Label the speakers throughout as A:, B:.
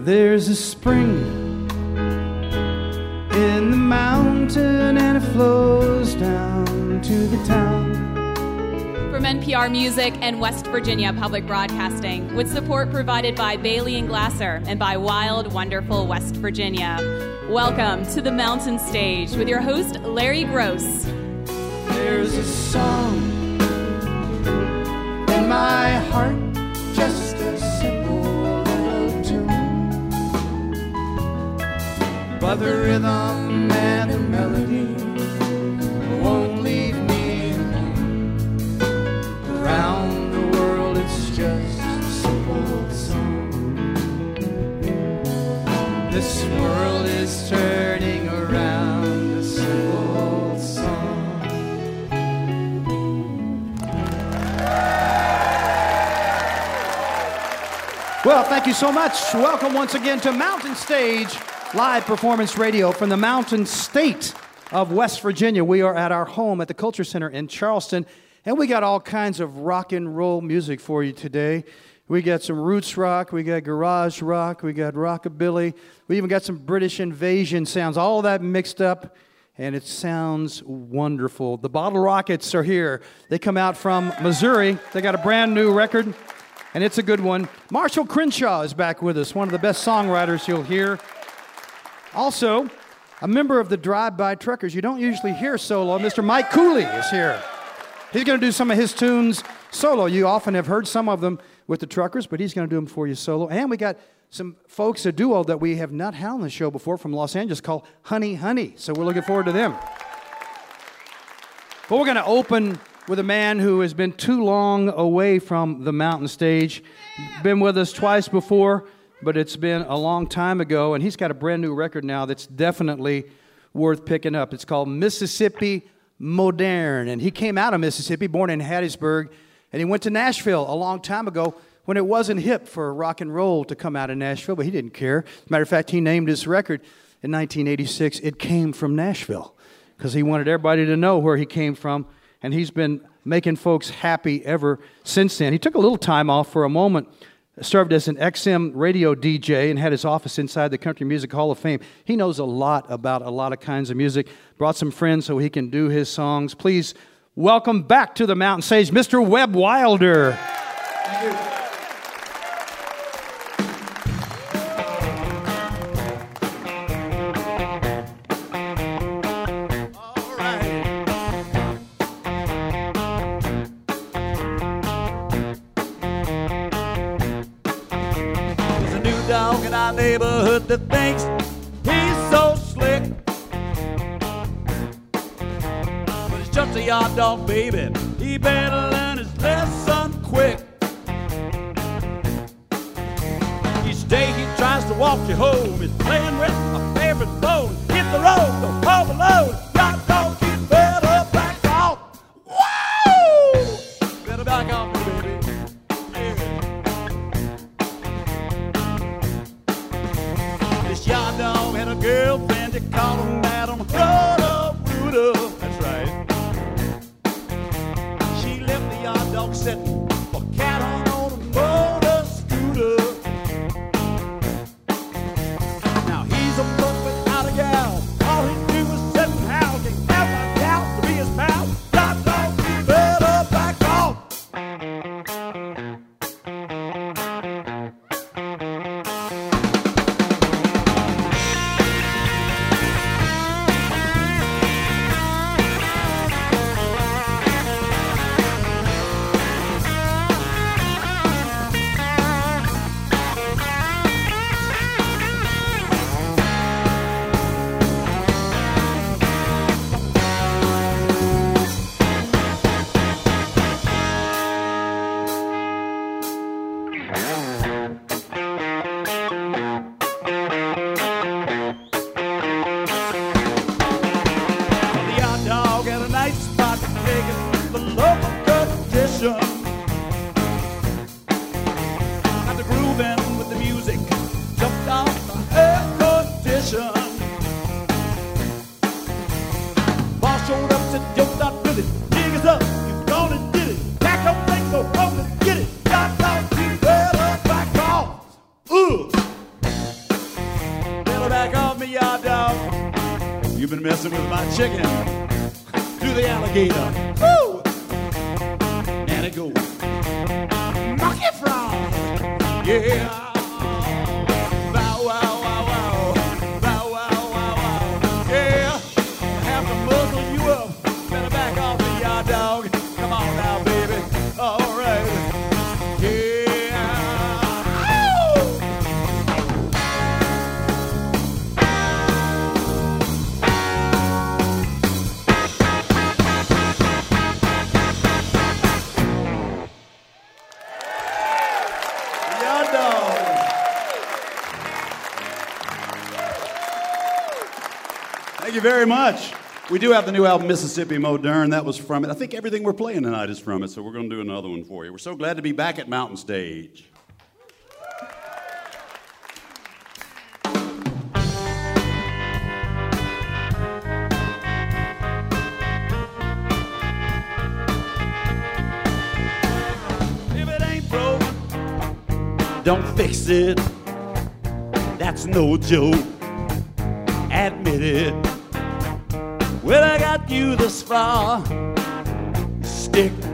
A: There's a spring in the mountain and it flows down to the town.
B: From NPR Music and West Virginia Public Broadcasting, with support provided by Bailey and Glasser and by Wild, Wonderful West Virginia. Welcome to the Mountain Stage with your host, Larry Groce.
A: There's a song in my heart, just But the rhythm and the melody won't leave me. Around the world, it's just a simple song. This world is turning around a simple song. Well, thank you so much. Welcome once again to Mountain Stage Live Performance Radio from the Mountain State of West Virginia. We are at our home at the Culture Center in Charleston, and we got all kinds of rock and roll music for you today. We got some roots rock, we got garage rock, we got rockabilly, we even got some British invasion sounds, all that mixed up, and it sounds wonderful. The Bottle Rockets are here. They come out from Missouri. They got a brand new record and it's a good one. Marshall Crenshaw is back with us, one of the best songwriters you'll hear. Also, a member of the Drive By Truckers. You don't usually hear solo. Mr. Mike Cooley is here. He's going to do some of his tunes solo. You often have heard some of them with the Truckers, but he's going to do them for you solo. And we got some folks, a duo that we have not had on the show before from Los Angeles called Honey Honey. So we're looking forward to them. But we're going to open with a man who has been too long away from the mountain stage. Been with us twice before, but it's been a long time ago, and he's got a brand new record now that's definitely worth picking up. It's called Mississippi Modern, and he came out of Mississippi, born in Hattiesburg, and he went to Nashville a long time ago when it wasn't hip for rock and roll to come out of Nashville, but he didn't care. Matter of fact, he named his record in 1986, It Came from Nashville, because he wanted everybody to know where he came from and he's been making folks happy ever since then. He took a little time off for a moment, served as an XM radio DJ, and had his office inside the Country Music Hall of Fame. He knows a lot about a lot of kinds of music, brought some friends so he can do his songs. Please welcome back to the Mountain Stage, Mr. Webb Wilder.
C: That thinks he's so slick. But he's just a yard dog, baby. He better learn his lesson quick. Each day he tries to walk you home. He's playing with a favorite bone. Hit the road, don't haul the load.
D: Very much. We do have the new album, Mississippi Modern. That was from it. I think everything we're playing tonight is from it, so we're going to do another one for you. We're so glad to be back at Mountain Stage. If it ain't broke, don't fix it. That's no joke. Stick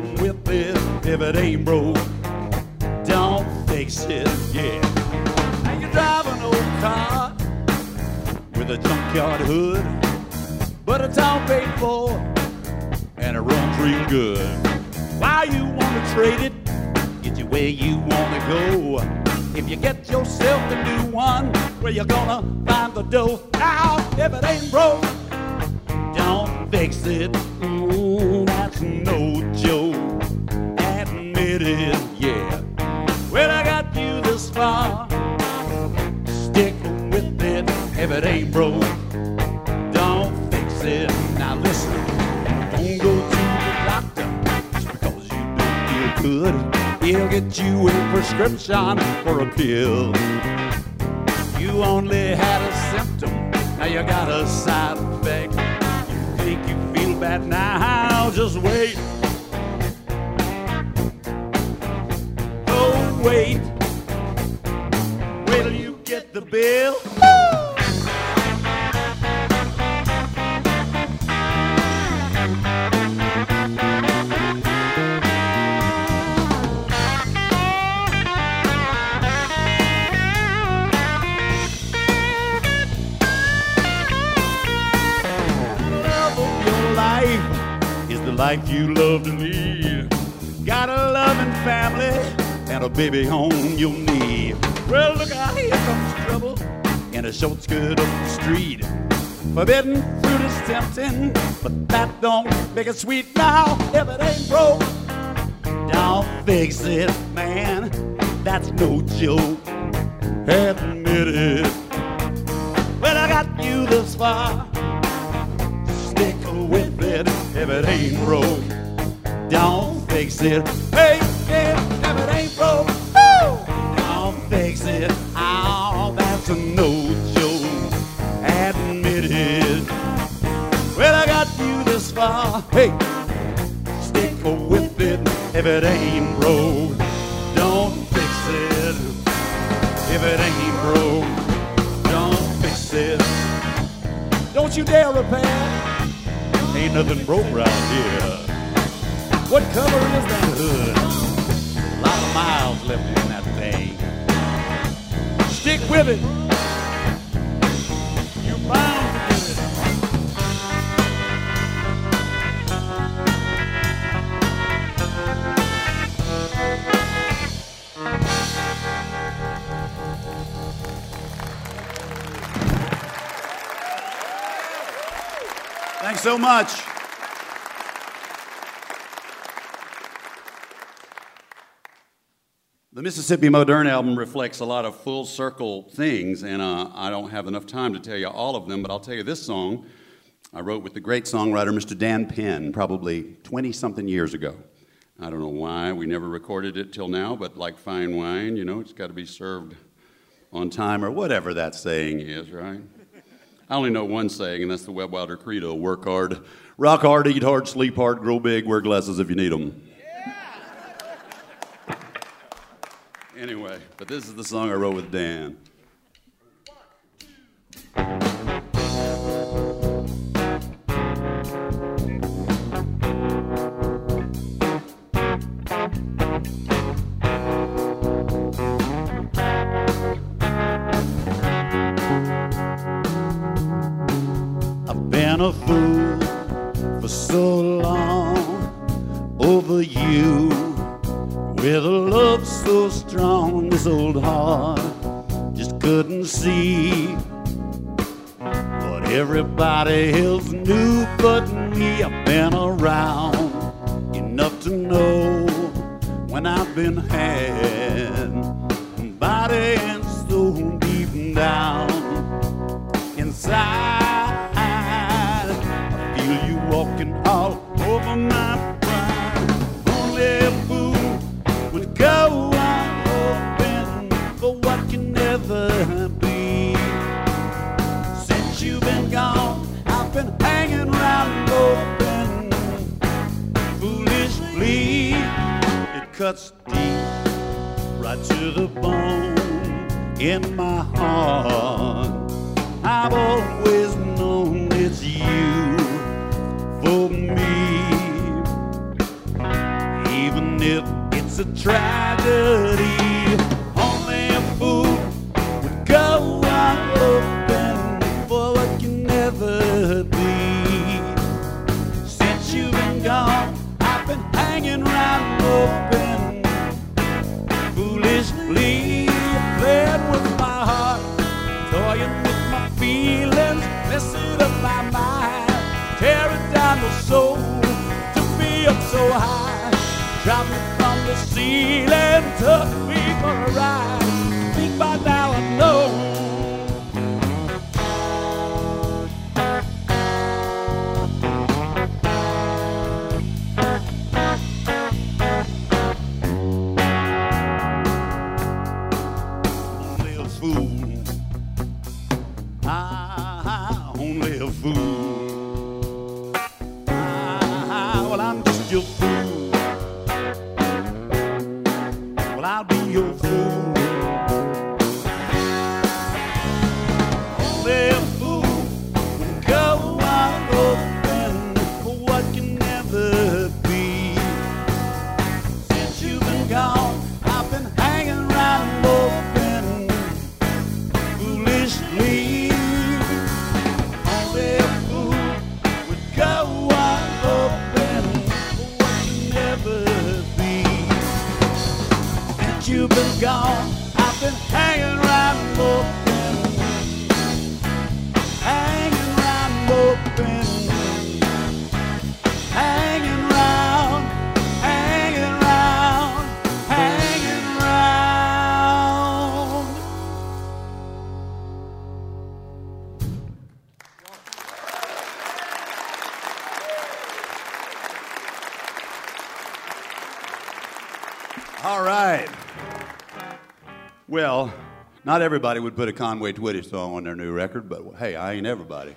D: sweet What color is that hood? A lot of miles left in that thing. Stick with it. You're bound to get it. Thanks so much. Mississippi Modern album reflects a lot of full circle things, and uh, I don't have enough time to tell you all of them, but I'll tell you this song I wrote with the great songwriter Mr. Dan Penn probably 20 something years ago. I don't know why we never recorded it till now, but like fine wine, you know, it's got to be served on time or whatever that saying is, right? I only know one saying, and that's the Webb Wilder Credo work hard, rock hard, eat hard, sleep hard, grow big, wear glasses if you need them. Anyway, but this is the song I wrote with Dan. a All right. Well,
E: not everybody would put a Conway Twitty song on their new record, but hey, I ain't everybody.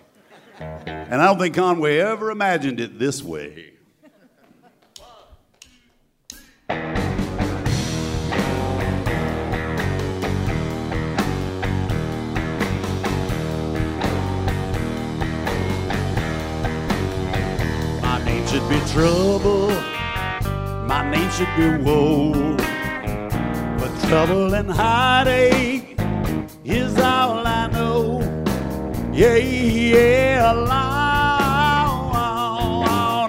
E: And I don't think Conway ever imagined it this way.
D: My name should be trouble. My name should be woe. Trouble and heartache is all I know. Yeah, yeah, along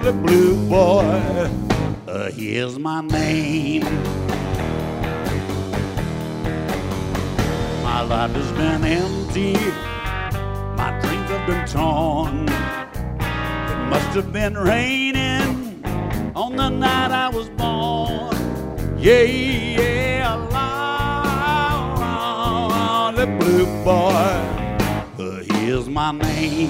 D: the blue boy. Uh, here's my name. My life has been empty. My dreams have been torn. It must have been raining on the night I was born. Yeah, yeah, boy. Uh, here's my name.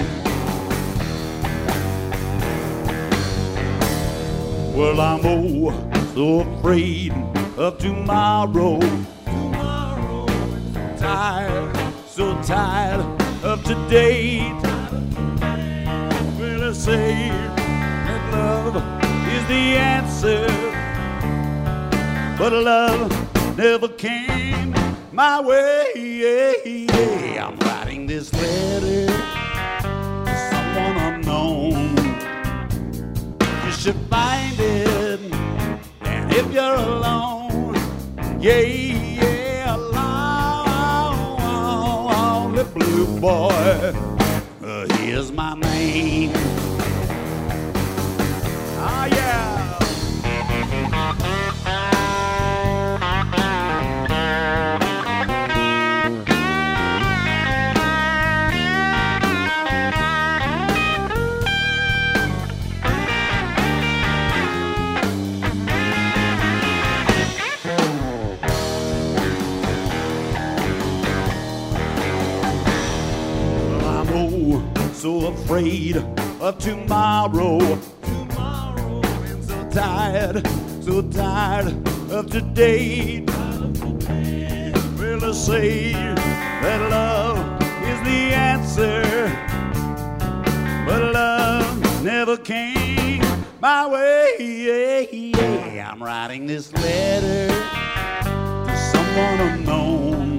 D: Well, I'm oh so afraid of tomorrow. Tomorrow, tired, so tired of today. Well, I say that love is the answer, but love never came my way. It, and if you're alone, yeah, yeah, alone, the blue boy. Uh, he is my name. Afraid of tomorrow. Tomorrow, and so tired, so tired of today. Well, I say that love is the answer, but love never came my way. I'm writing this letter to someone unknown.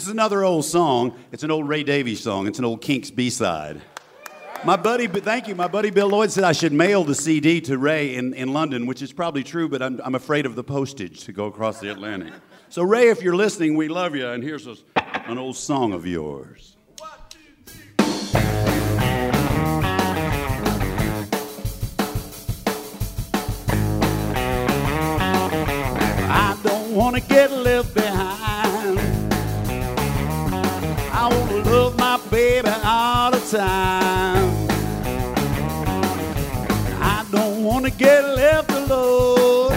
D: This is another old song. It's an old Ray Davies song. It's an old Kinks B side. My buddy, thank you. My buddy Bill Lloyd said I should mail the CD to Ray in, in London, which is probably true, but I'm, I'm afraid of the postage to go across the Atlantic. So, Ray, if you're listening, we love you, and here's a, an old song of yours. I don't want to get left behind. Time. I don't want to get left alone.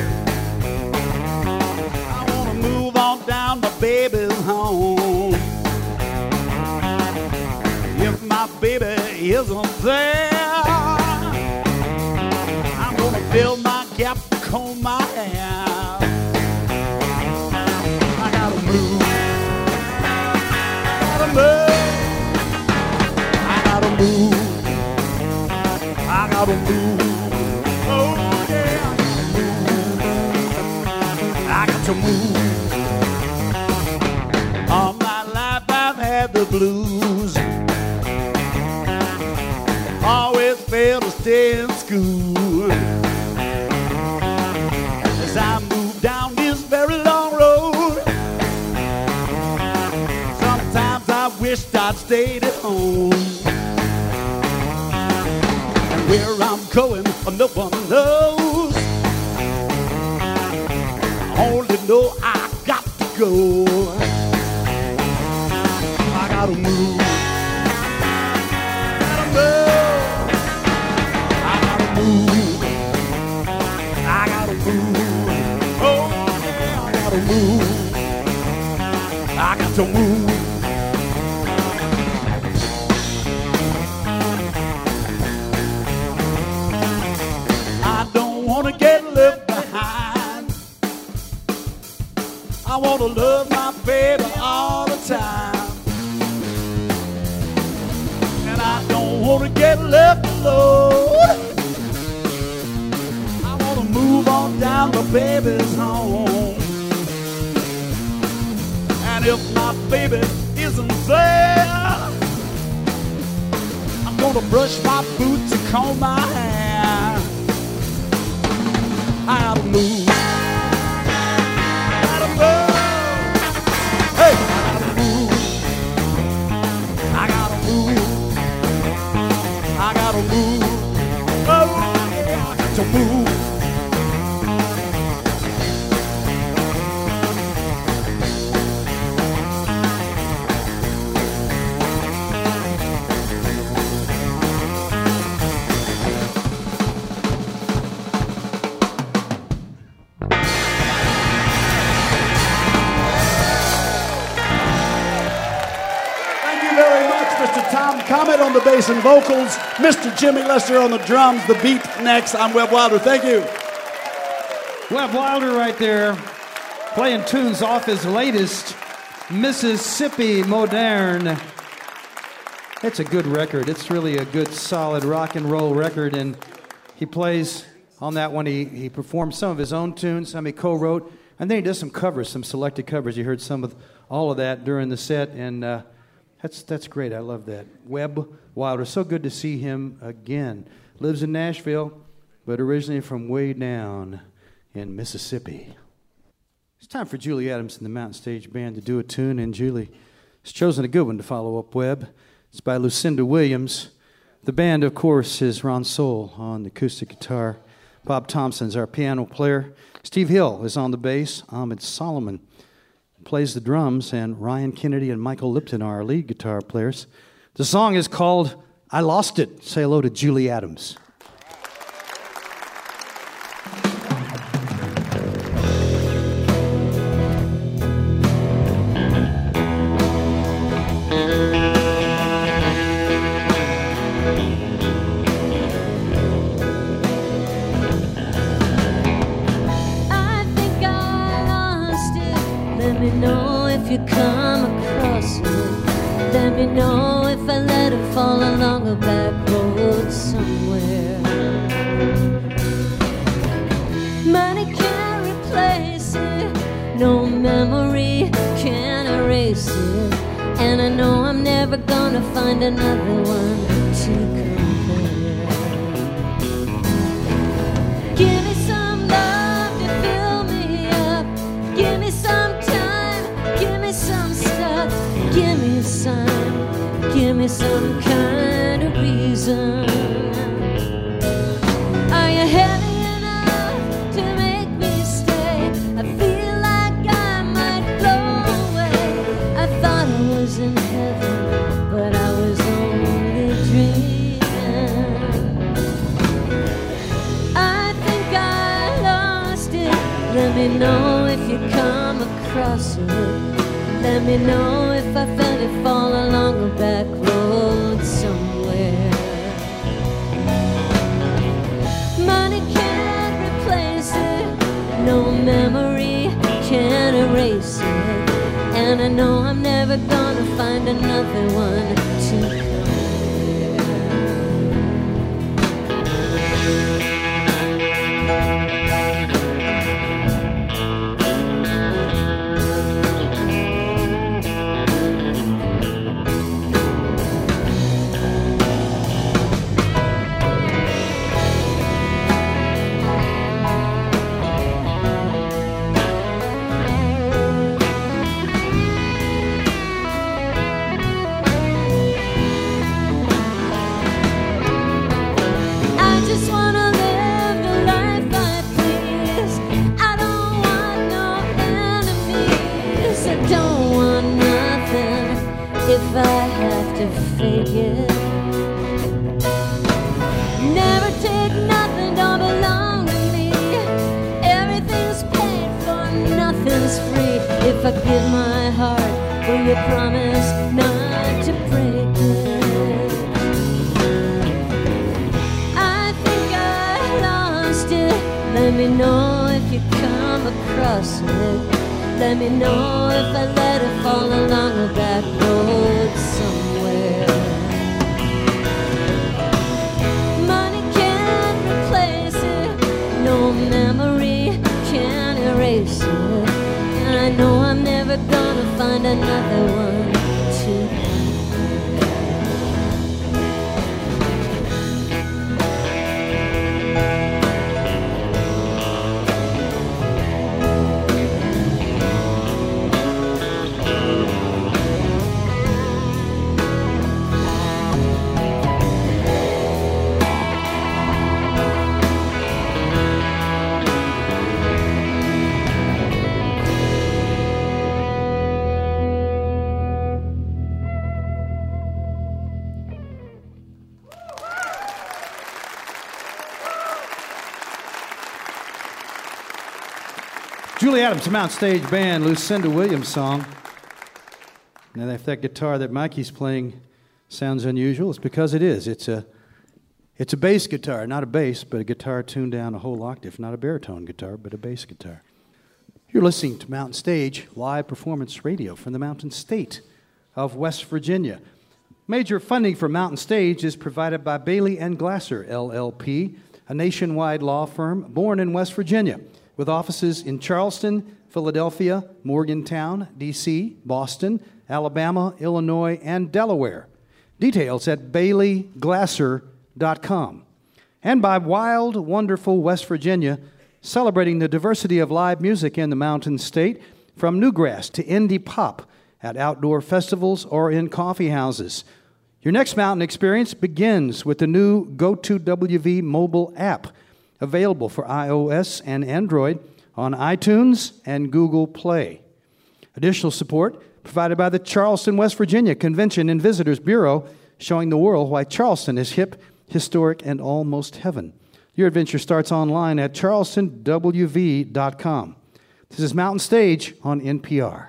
D: I want to move on down my baby's home. If my baby isn't there, I'm gonna fill my gap, comb my hair. I gotta move. I gotta move. I gotta move. Oh yeah, I got to move. All my life I've had the blues. Always failed to stay in school. As I move down this very long road, sometimes I wished I'd stayed at home. Going, no one knows. Only know I got to go. Wanna love my baby all the time. And I don't wanna get left alone. I wanna move on down my baby's home. And if my baby isn't there, I'm gonna brush my boots and comb my hair. I gotta move. Yeah, I bass and vocals, Mr. Jimmy Lester on the drums, the beat next. I'm Webb Wilder. Thank you.
F: Webb Wilder right there, playing tunes off his latest Mississippi Modern. It's a good record. It's really a good, solid rock and roll record, and he plays on that one. He, he performed some of his own tunes, some he co wrote, and then he does some covers, some selected covers. You heard some of all of that during the set, and uh, that's, that's great. I love that. Webb Wilder, so good to see him again. Lives in Nashville, but originally from way down in Mississippi. It's time for Julie Adams and the Mountain Stage Band to do a tune, and Julie has chosen a good one to follow up Webb. It's by Lucinda Williams. The band, of course, is Ron Sowell on the acoustic guitar. Bob Thompson's our piano player. Steve Hill is on the bass. Ammed Solomon plays the drums, and Ryan Kennedy and Michael Lipton are our lead guitar players. The song is called I Lost It. Say hello to Julie Adams. some kind of reason. Julie Adams, Mount Stage Band, Lucinda Williams song. Now, if that guitar that Mikey's playing
A: sounds unusual. It's because it is. It's a it's a bass guitar, not a bass, but a guitar tuned down a whole octave. Not a baritone guitar, but a bass guitar. You're listening to Mountain Stage live performance radio from the Mountain State of West Virginia. Major funding for Mountain Stage is provided by Bailey and Glasser LLP, a nationwide law firm born in West Virginia, with offices in Charleston, Philadelphia, Morgantown, D.C., Boston, Alabama, Illinois, and Delaware. Details at baileyglasser.com. And by Wild, Wonderful West Virginia, celebrating the diversity of live music in the Mountain State, from newgrass to indie pop at outdoor festivals or in coffee houses. Your next mountain experience begins with the new Go2WV mobile app, available for iOS and Android on iTunes and Google Play. Additional support provided by the Charleston, West Virginia Convention and Visitors Bureau, showing the world why Charleston is hip, historic, and almost heaven. Your adventure starts online at charlestonwv.com. This is Mountain Stage on NPR.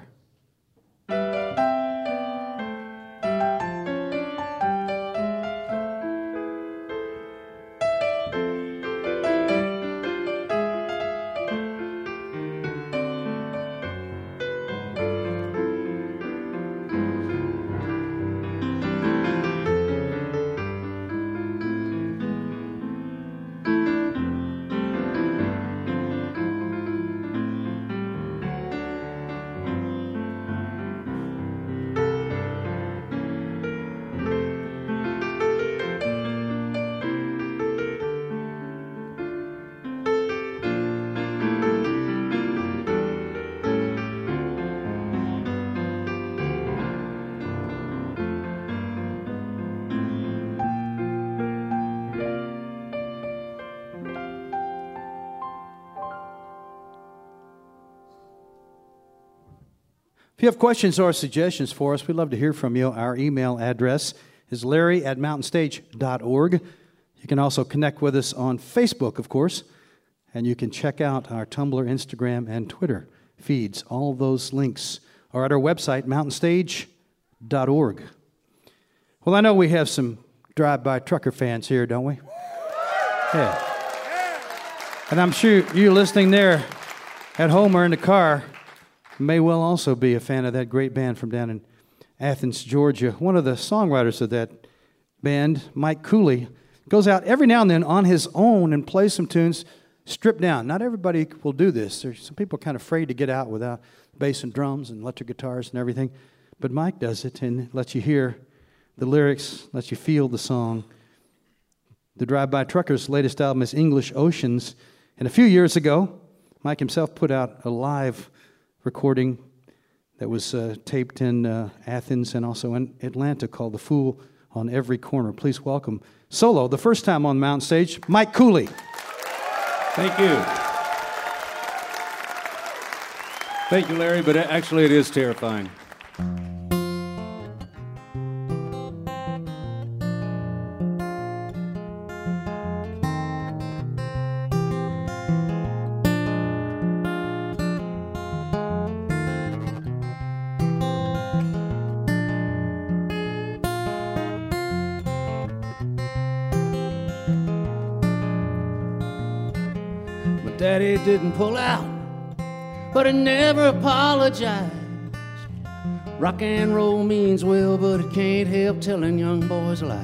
A: You have questions or suggestions for us, we'd love to hear from you. Our email address is larry at mountainstage.org. You can also connect with us on Facebook, of course, and you can check out our Tumblr, Instagram, and Twitter feeds. All those links are at our website, mountainstage.org. Well, I know we have some drive by trucker fans here, don't we? Yeah. And I'm sure you listening there at home or in the car may well also be a fan of that great band from down in Athens, Georgia. One of the songwriters of that band, Mike Cooley, goes out every now and then on his own and plays some tunes stripped down. Not everybody will do this. There's some people kind of afraid to get out without bass and drums and electric guitars and everything. But Mike does it and lets you hear the lyrics, lets you feel the song. The Drive By Truckers' latest album is English Oceans. And a few years ago, Mike himself put out a live recording that was uh, taped in uh, Athens and also in Atlanta called The Fool on Every Corner. Please welcome solo, the first time on Mount Stage, Mike Cooley.
G: Thank you. Thank you, Larry, but actually, it is terrifying.
H: Didn't pull out, but he never apologized. Rock and roll means well, but it can't help telling young boys lies.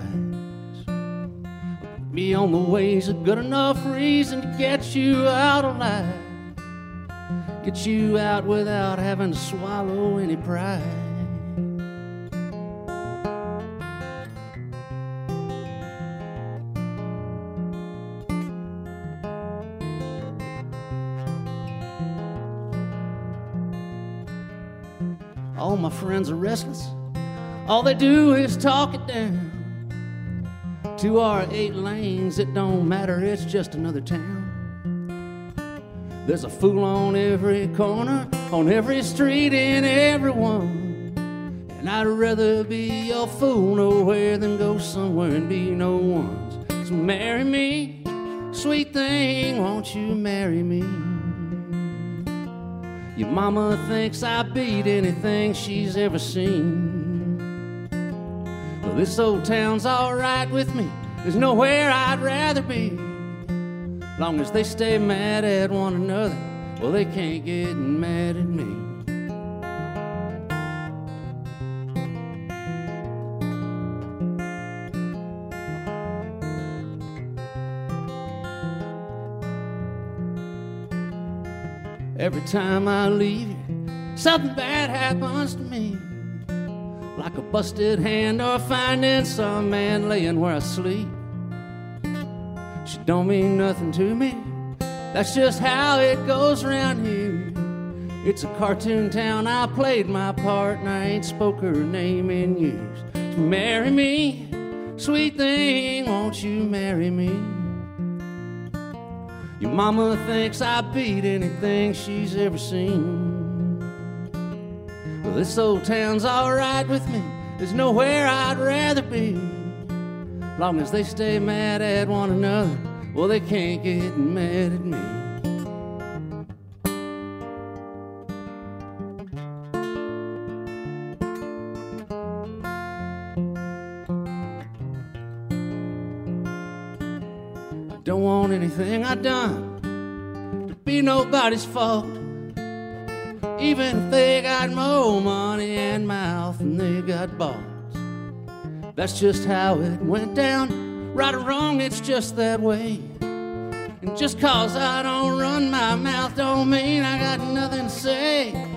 H: Be on the way's a good enough reason to get you out alive. Get you out without having to swallow any pride. My friends are restless. All they do is talk it down. To our eight lanes, it don't matter, it's just another town. There's a fool on every corner, on every street, in everyone. And I'd rather be your fool nowhere than go somewhere and be no one's. So marry me, sweet thing, won't you marry me? Your mama thinks I beat anything she's ever seen. Well, this old town's all right with me. There's nowhere I'd rather be. Long as they stay mad at one another, well, they can't get mad at me. Every time I leave you, something bad happens to me. Like a busted hand or finding some man laying where I sleep. She don't mean nothing to me. That's just how it goes around here. It's a cartoon town. I played my part and I ain't spoke her name in years. Marry me, sweet thing, won't you marry me? Your mama thinks I beat anything she's ever seen. Well, this old town's alright with me. There's nowhere I'd rather be. Long as they stay mad at one another, well, they can't get mad at me. Anything I done to be nobody's fault. Even if they got more money and mouth than they got balls. That's just how it went down. Right or wrong, it's just that way. And just cause I don't run my mouth don't mean I got nothing to say.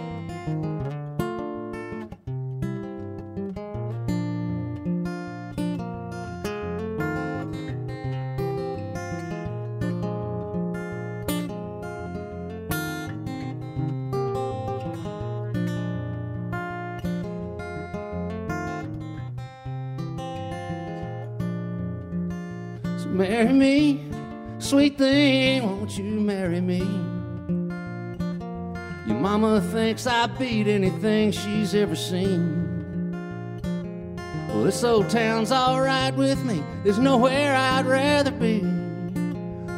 H: Sweet thing, won't you marry me? Your mama thinks I beat anything she's ever seen. Well, this old town's alright with me. There's nowhere I'd rather be.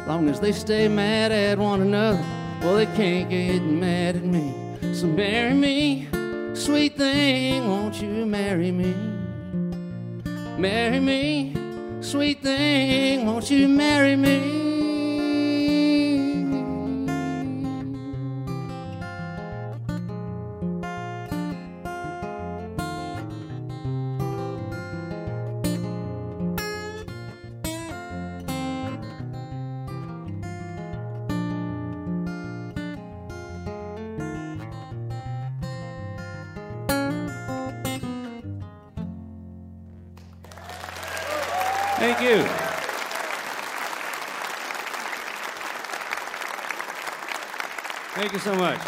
H: Long as they stay mad at one another, well, they can't get mad at me. So marry me, sweet thing, won't you marry me? Marry me, sweet thing, won't you marry me?
G: So much.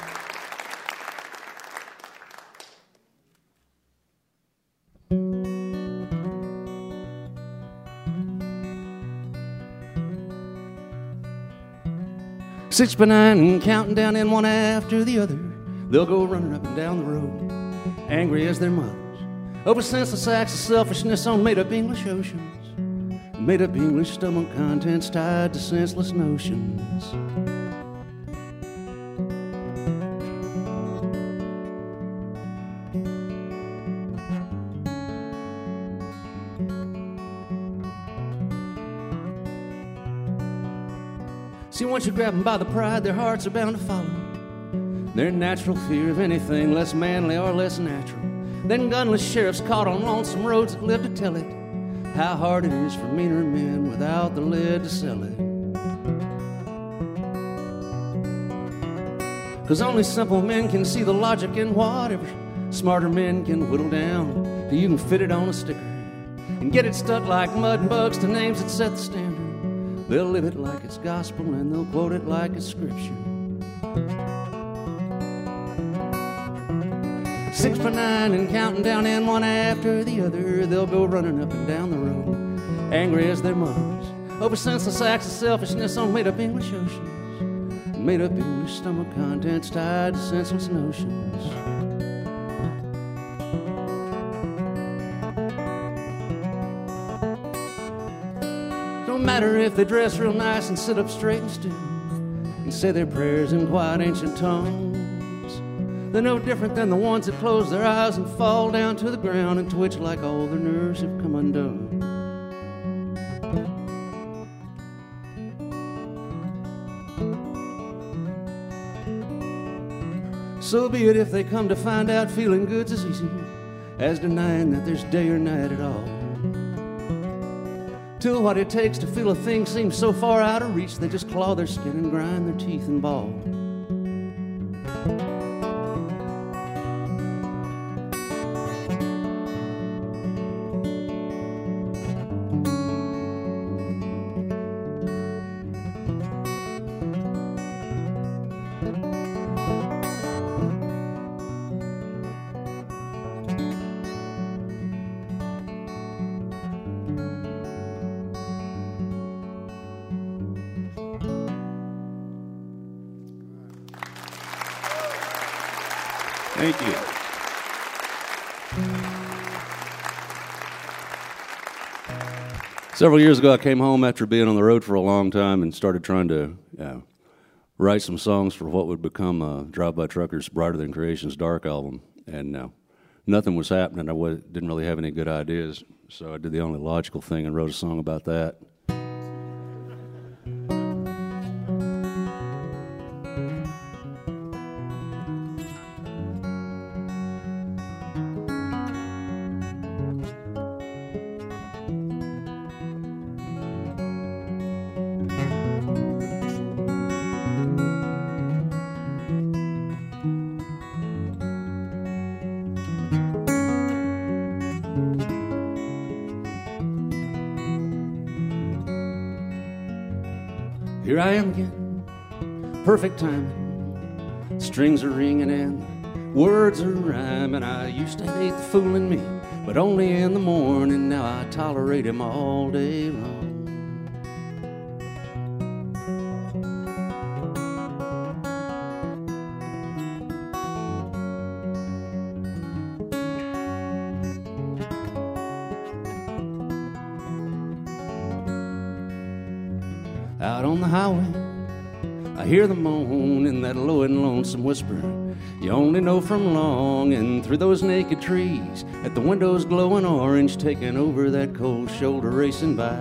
H: Six by nine counting down in one after the other. They'll go running up and down the road, angry as their mothers. Over senseless acts of selfishness on made up English oceans. Made up English stomach contents tied to senseless notions. Once you grab them by the pride, their hearts are bound to follow. Their natural fear of anything less manly or less natural. Then gunless sheriffs caught on lonesome roads that live to tell it. How hard it is for meaner men without the lead to sell it. Cause only simple men can see the logic in whatever smarter men can whittle down you can fit it on a sticker and get it stuck like mud bugs to names that set the standard. They'll live it like it's gospel and they'll quote it like it's scripture. Six for nine and counting down in one after the other, they'll go running up and down the road, angry as their mothers, over senseless acts of selfishness on made up English oceans, made up English stomach contents tied to senseless notions. Matter if they dress real nice and sit up straight and still and say their prayers in quiet ancient tones. They're no different than the ones that close their eyes and fall down to the ground and twitch like all their nerves have come undone. So be it if they come to find out feeling good's as easy as denying that there's day or night at all. Till what it takes to feel a thing seems so far out of reach, they just claw their skin and grind their teeth and bawl. Several years ago, I came home after being on the road for a long time and started trying to uh, write some songs for what would become Drive By Truckers' Brighter Than Creation's Dark album. And uh, nothing was happening. I w- didn't really have any good ideas. So I did the only logical thing and wrote a song about that. Perfect timing. Strings are ringing and words are rhyming. I used to hate the fooling me, but only in the morning. Now I tolerate him all day lonesome whisper. You only know from long and through those naked trees at the windows glowing orange, taking over that cold shoulder racing by.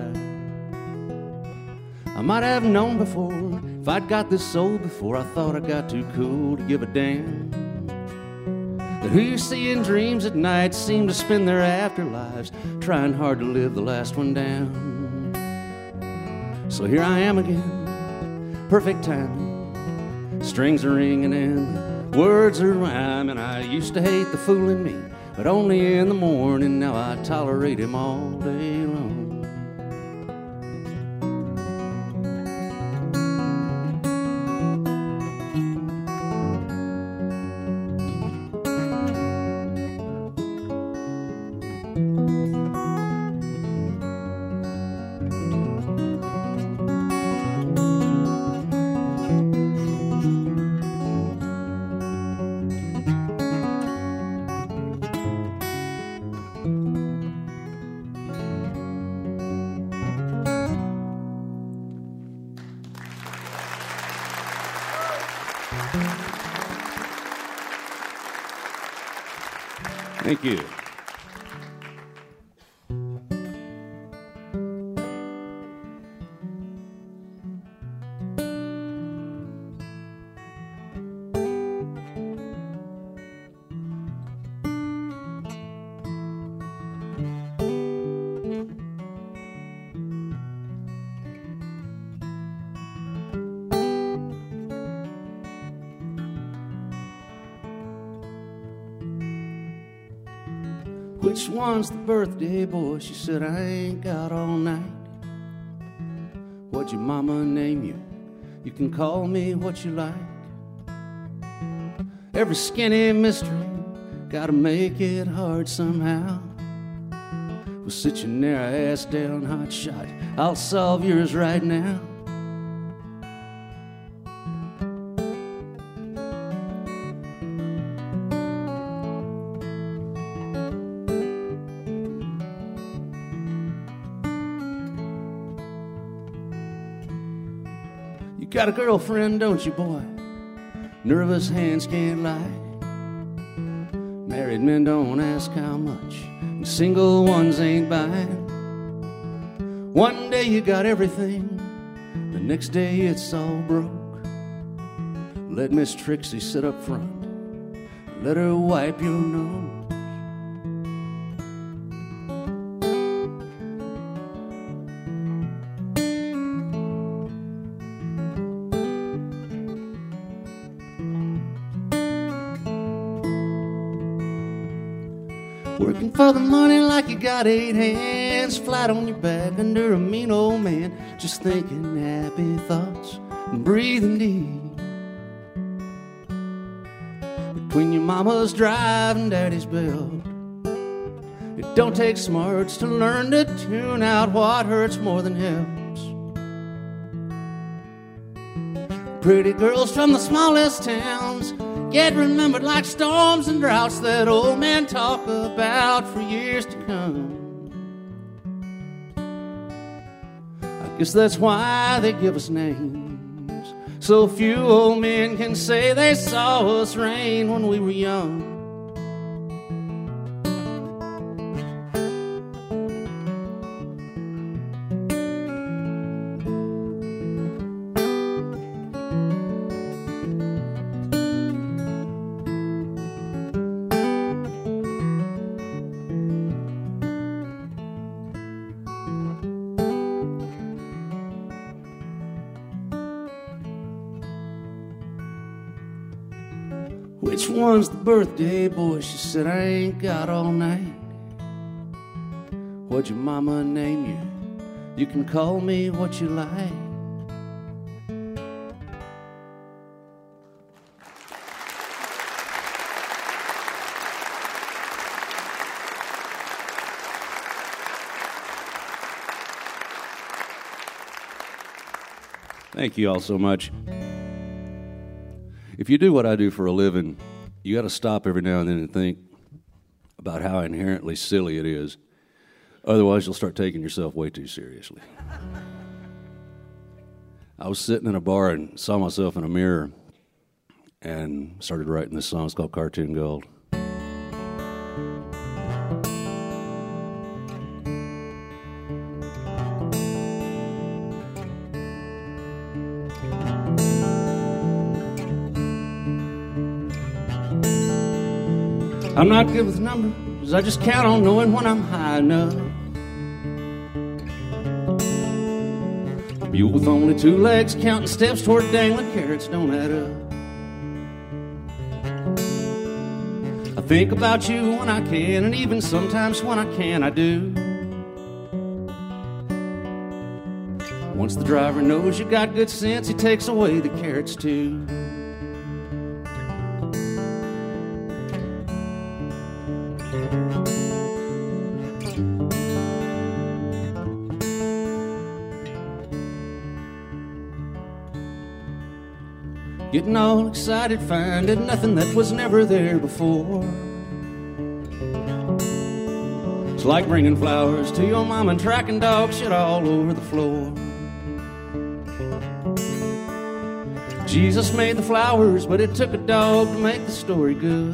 H: I might have known before if I'd got this soul before I thought I got too cool to give a damn. That who you see in dreams at night seem to spend their afterlives trying hard to live the last one down. So here I am again, perfect timing. Strings are ringing and words are rhyming. I used to hate the fool in me, but only in the morning. Now I tolerate him all day long. One's the birthday boy? She said, I ain't got all night. What'd your mama name you? You can call me what you like. Every skinny mystery, gotta make it hard somehow. Well, sit your narrow ass down, hot shot. I'll solve yours right now. Got a girlfriend, don't you, boy? Nervous hands can't lie. Married men don't ask how much, and single ones ain't buying. One day you got everything, the next day it's all broke. Let Miss Trixie sit up front, let her wipe your nose. For the money like you got eight hands, flat on your back under a mean old man, just thinking happy thoughts and breathing deep. Between your mama's drive and daddy's belt, it don't take smarts to learn to tune out what hurts more than helps. Pretty girls from the smallest towns get remembered like storms and droughts that old men talk about for years to come. I guess that's why they give us names. So few old men can say they saw us rain when we were young. Birthday boy? She said, I ain't got all night. What'd your mama name you? You can call me what you like.
G: Thank you all so much. If you do what I do for a living, you got to stop every now and then and think about how inherently silly it is. Otherwise, you'll start taking yourself way too seriously. I was sitting in a bar and saw myself in a mirror and started writing this song. It's called Cartoon Gold.
H: I'm not good with numbers, I just count on knowing when I'm high enough. Mule with only two legs, counting steps toward dangling carrots don't add up. I think about you when I can, and even sometimes when I can, I do. Once the driver knows you got good sense, he takes away the carrots too. Getting all excited, finding nothing that was never there before. It's like bringing flowers to your mom and tracking dog shit all over the floor. Jesus made the flowers, but it took a dog to make the story good.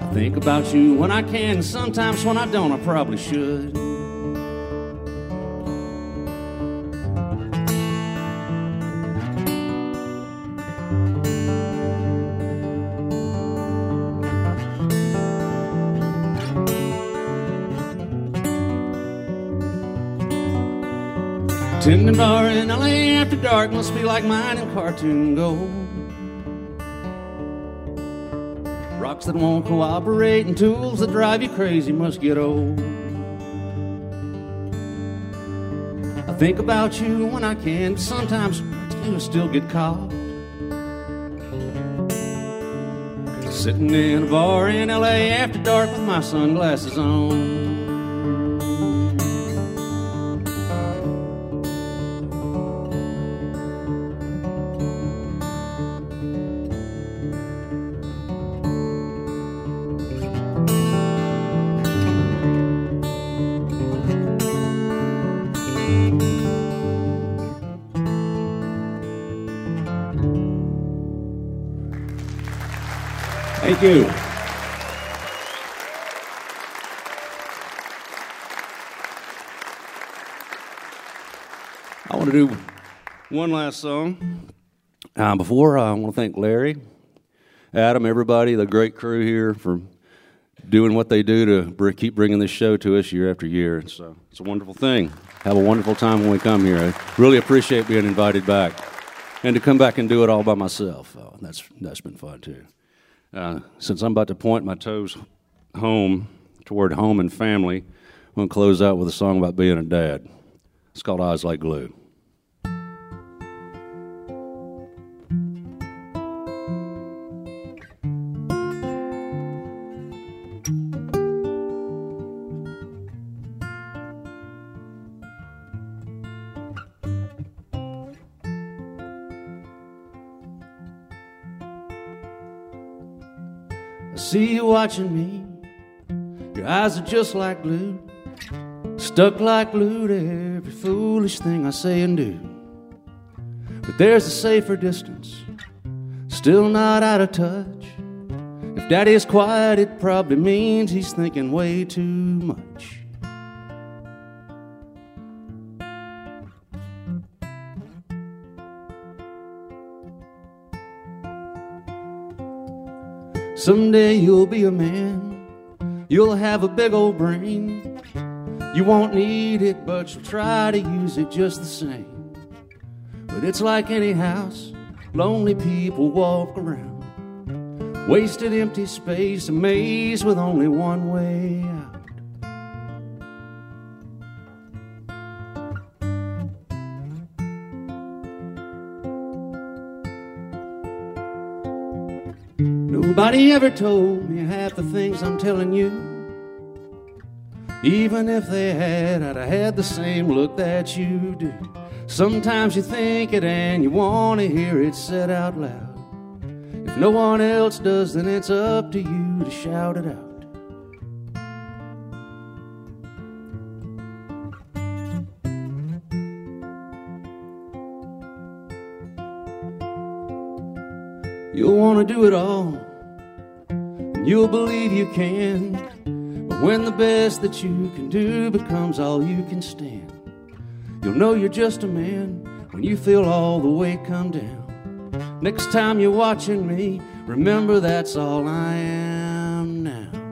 H: I think about you when I can, sometimes when I don't, I probably should. Tending bar in LA after dark must be like mine in cartoon gold. Rocks that won't cooperate and tools that drive you crazy must get old. I think about you when I can, but sometimes you still get caught. Sitting in a bar in LA after dark with my sunglasses on.
G: You. I want to do one last song. Uh, before, I want to thank Larry, Adam, everybody, the great crew here for doing what they do to br- keep bringing this show to us year after year. It's, uh, it's a wonderful thing. Have a wonderful time when we come here. I really appreciate being invited back. And to come back and do it all by myself, oh, that's, that's been fun too. Uh, since I'm about to point my toes home toward home and family, I'm going to close out with a song about being a dad. It's called Eyes Like Glue.
H: See you watching me. Your eyes are just like glue, stuck like glue to every foolish thing I say and do. But there's a safer distance, still not out of touch. If daddy's quiet, it probably means he's thinking way too much. Someday you'll be a man, you'll have a big old brain. You won't need it, but you'll try to use it just the same. But it's like any house, lonely people walk around. Wasted empty space, a maze with only one way out. Nobody ever told me half the things I'm telling you. Even if they had, I'd have had the same look that you do. Sometimes you think it and you want to hear it said out loud. If no one else does, then it's up to you to shout it out. You'll want to do it all, you'll believe you can. But when the best that you can do becomes all you can stand, you'll know you're just a man when you feel all the weight come down. Next time you're watching me, remember that's all I am now.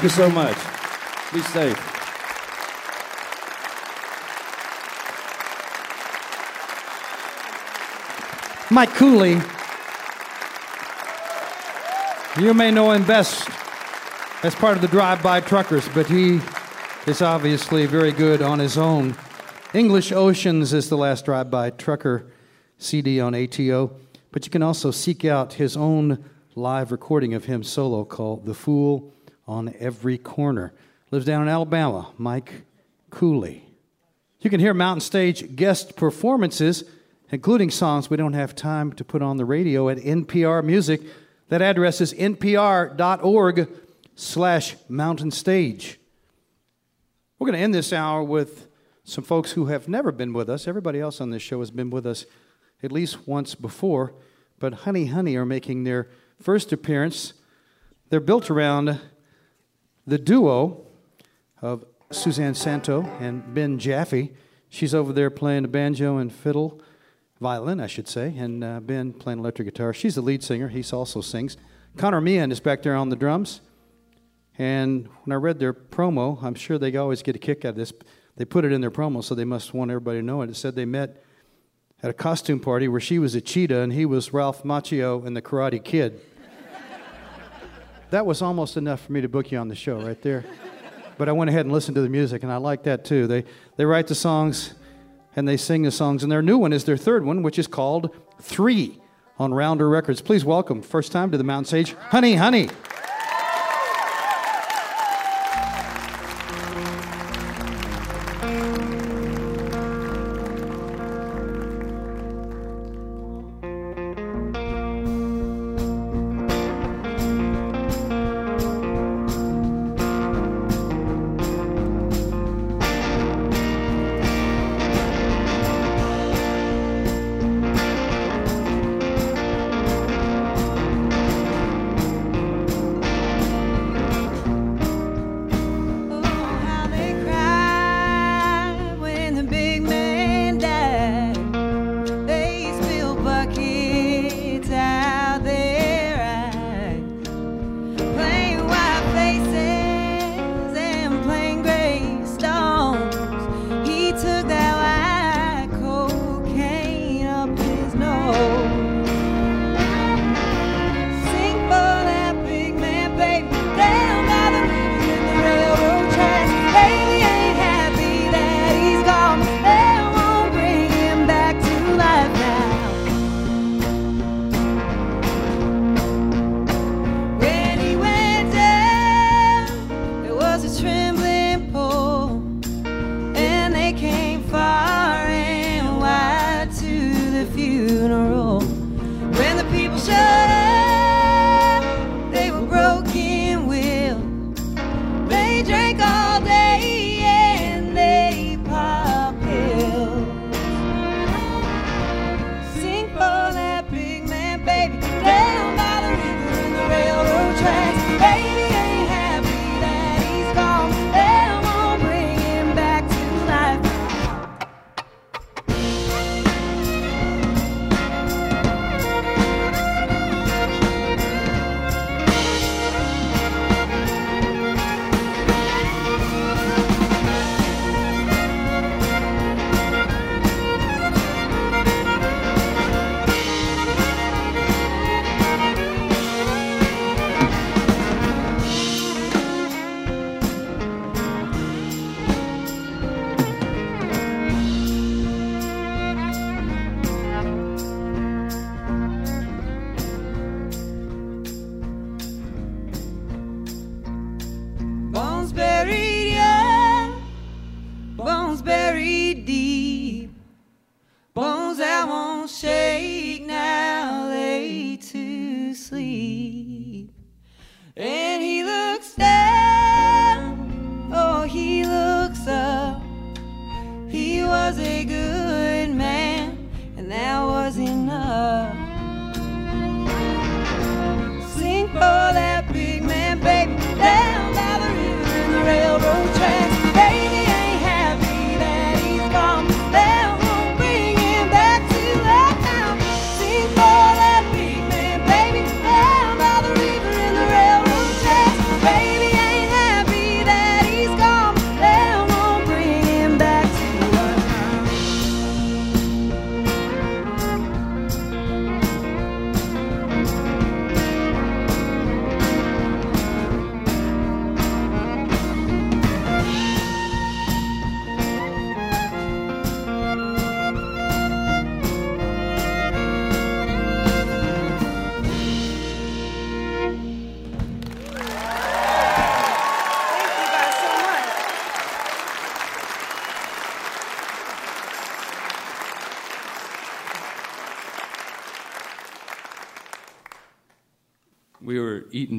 G: Thank you so much. Be safe.
A: Mike Cooley. You may know him best as part of the Drive By Truckers, but he is obviously very good on his own. English Oceans is the last Drive By Trucker CD on ATO, but you can also seek out his own live recording of him solo called The Fool on Every Corner. Lives down in Alabama, Mike Cooley. You can hear Mountain Stage guest performances, including songs we don't have time to put on the radio at NPR Music. That address is npr.org slash mountain stage. We're going to end this hour with some folks who have never been with us. Everybody else on this show has been with us at least once before, but Honey Honey are making their first appearance. They're built around the duo of Suzanne Santo and Ben Jaffe. She's over there playing the banjo and fiddle, violin, I should say, and uh, Ben playing electric guitar. She's the lead singer. He also sings. Connor Meehan is back there on the drums. And when I read their promo, I'm sure they always get a kick out of this. They put it in their promo, so they must want everybody to know it. It said they met at a costume party where she was a cheetah and he was Ralph Macchio and the Karate Kid. That was almost enough for me to book you on the show right there. But I went ahead and listened to the music, and I like that too. They, they write the songs and they sing the songs, and their new one is their third one, which is called Three on Rounder Records. Please welcome, first time to the Mountain Stage, Honey Honey.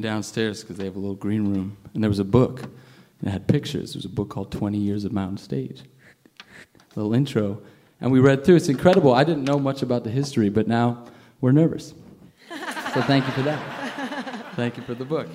I: downstairs because they have a little green room, and there was a book, and it had pictures. There was a book called 20 Years of Mountain Stage, a little intro, and we read through. It's incredible. I didn't know much about the history, but now we're nervous. so thank you for that. Thank you for the book.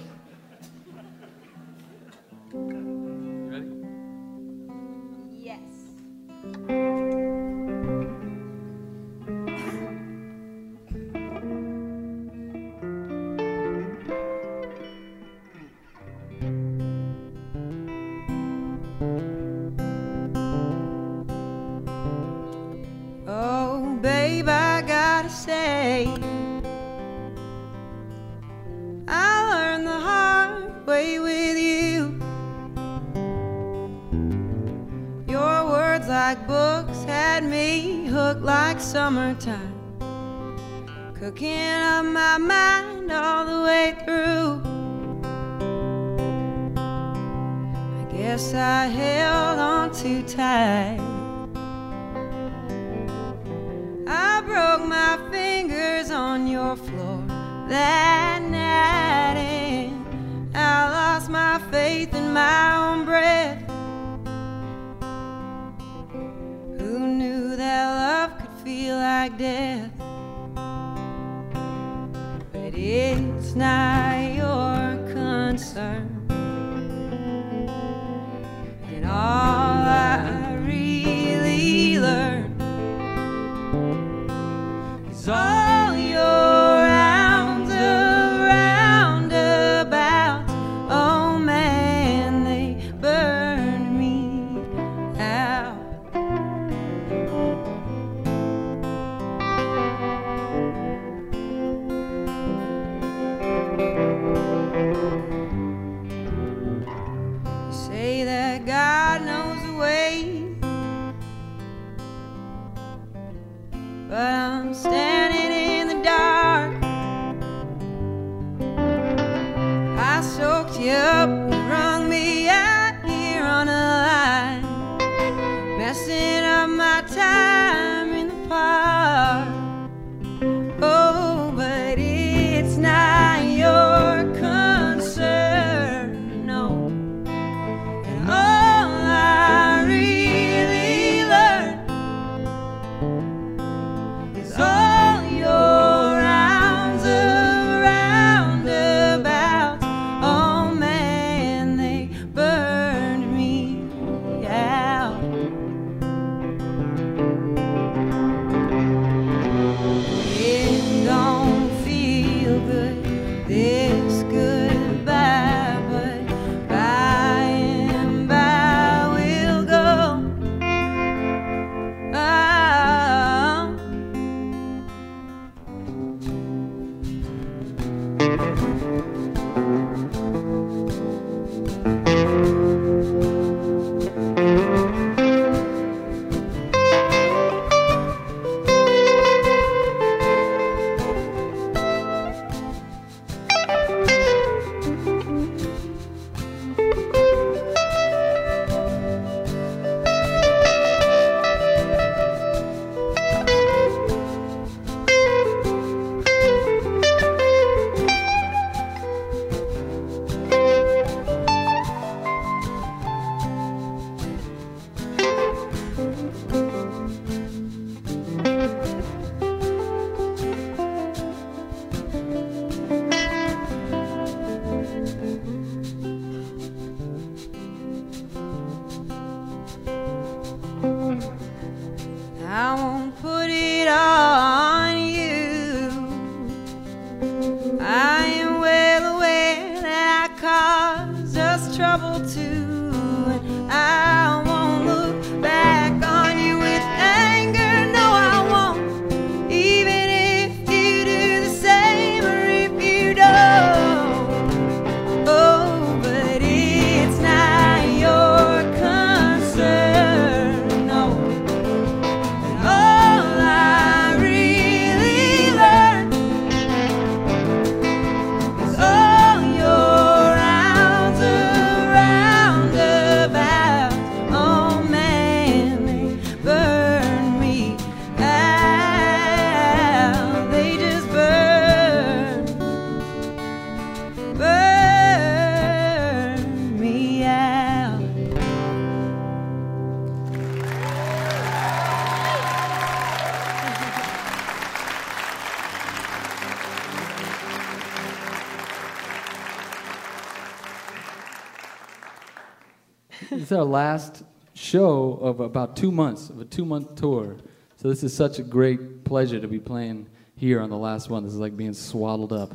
J: about two months of a two month tour. So this is such a great pleasure to be playing here on the last one. This is like being swaddled up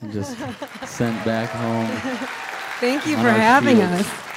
J: and just sent back home.
I: Thank you for having us.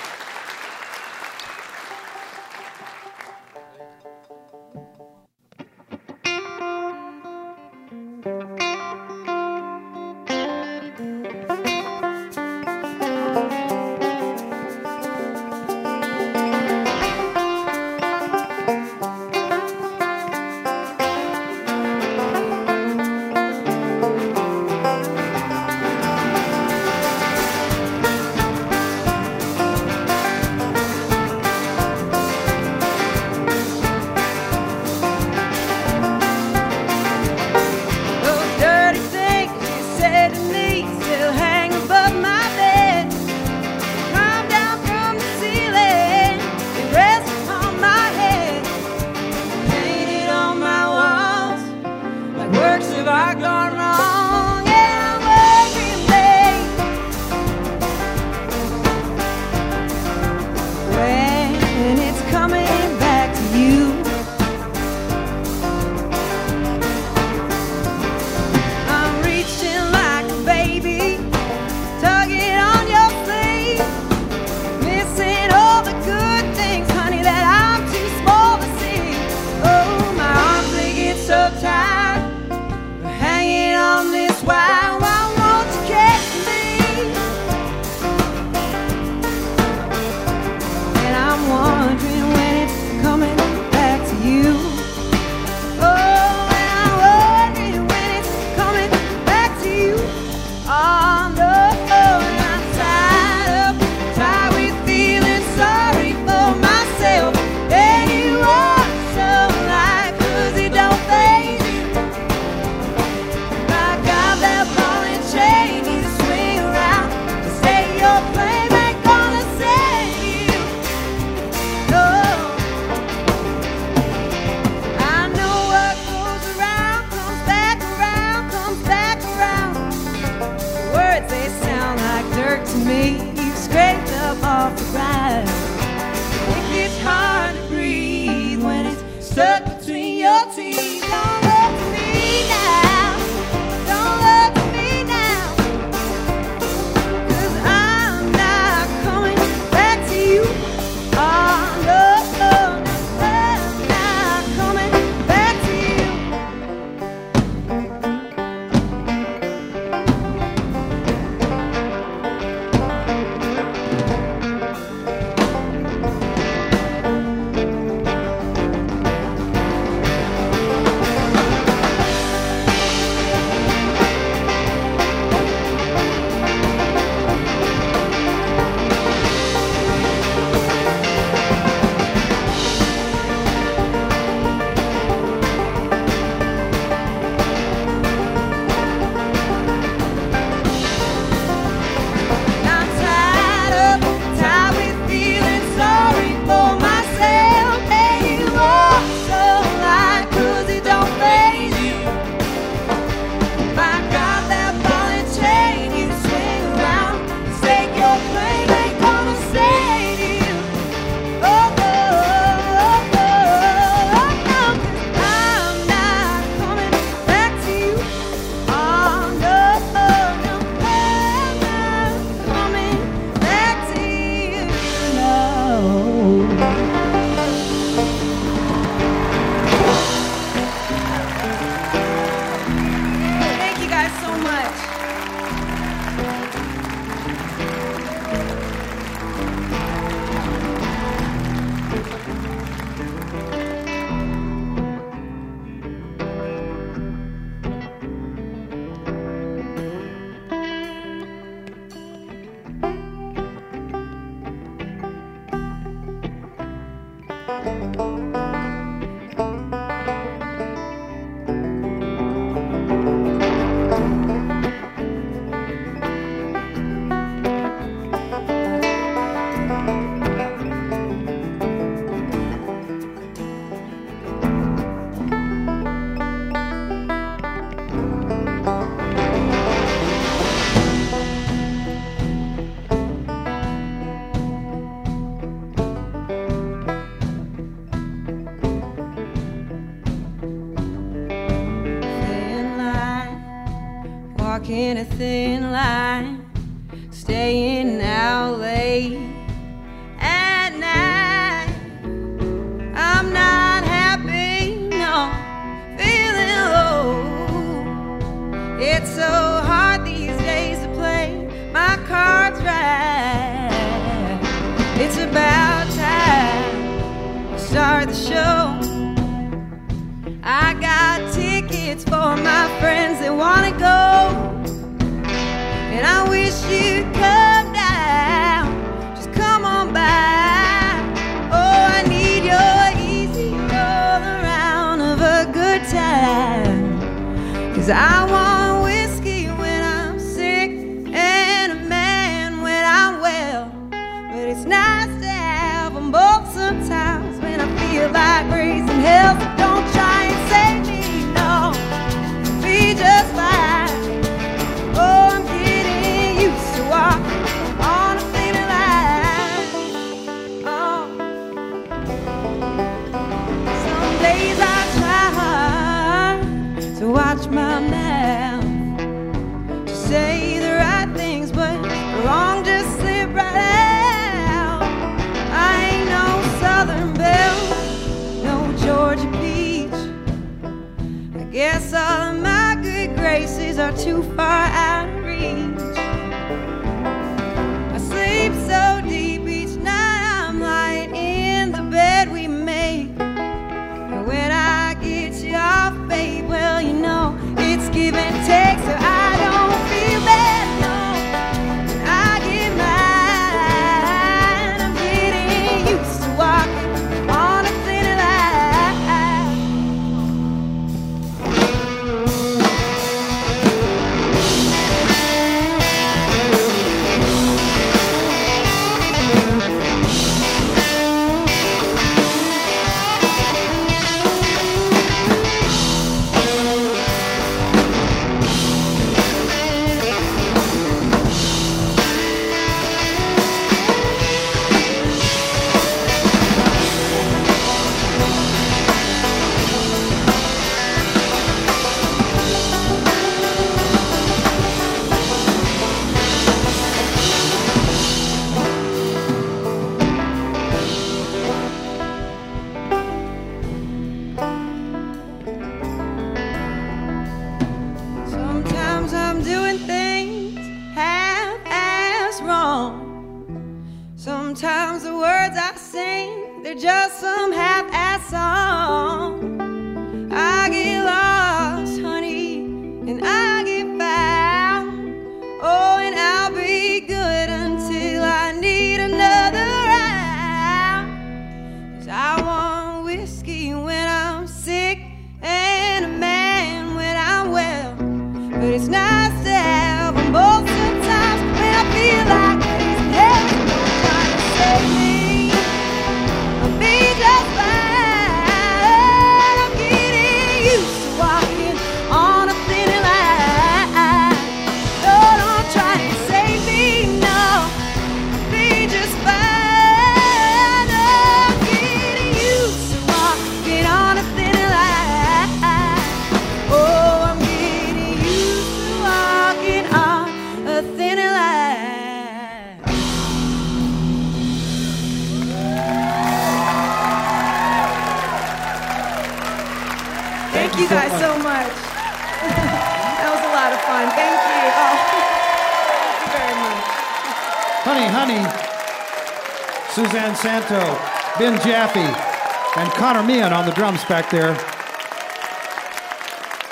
A: drums back there.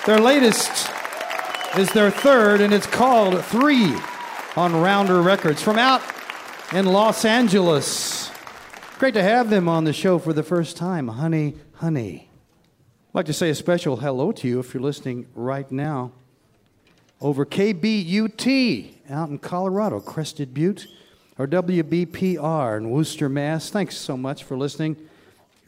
A: Their latest is their third, and it's called Three on Rounder Records from out in Los Angeles. Great to have them on the show for the first time, honey, honey. I'd like to say a special hello to you if you're listening right now over KBUT out in Colorado, Crested Butte, or WBPR in Worcester, Mass. Thanks so much for listening.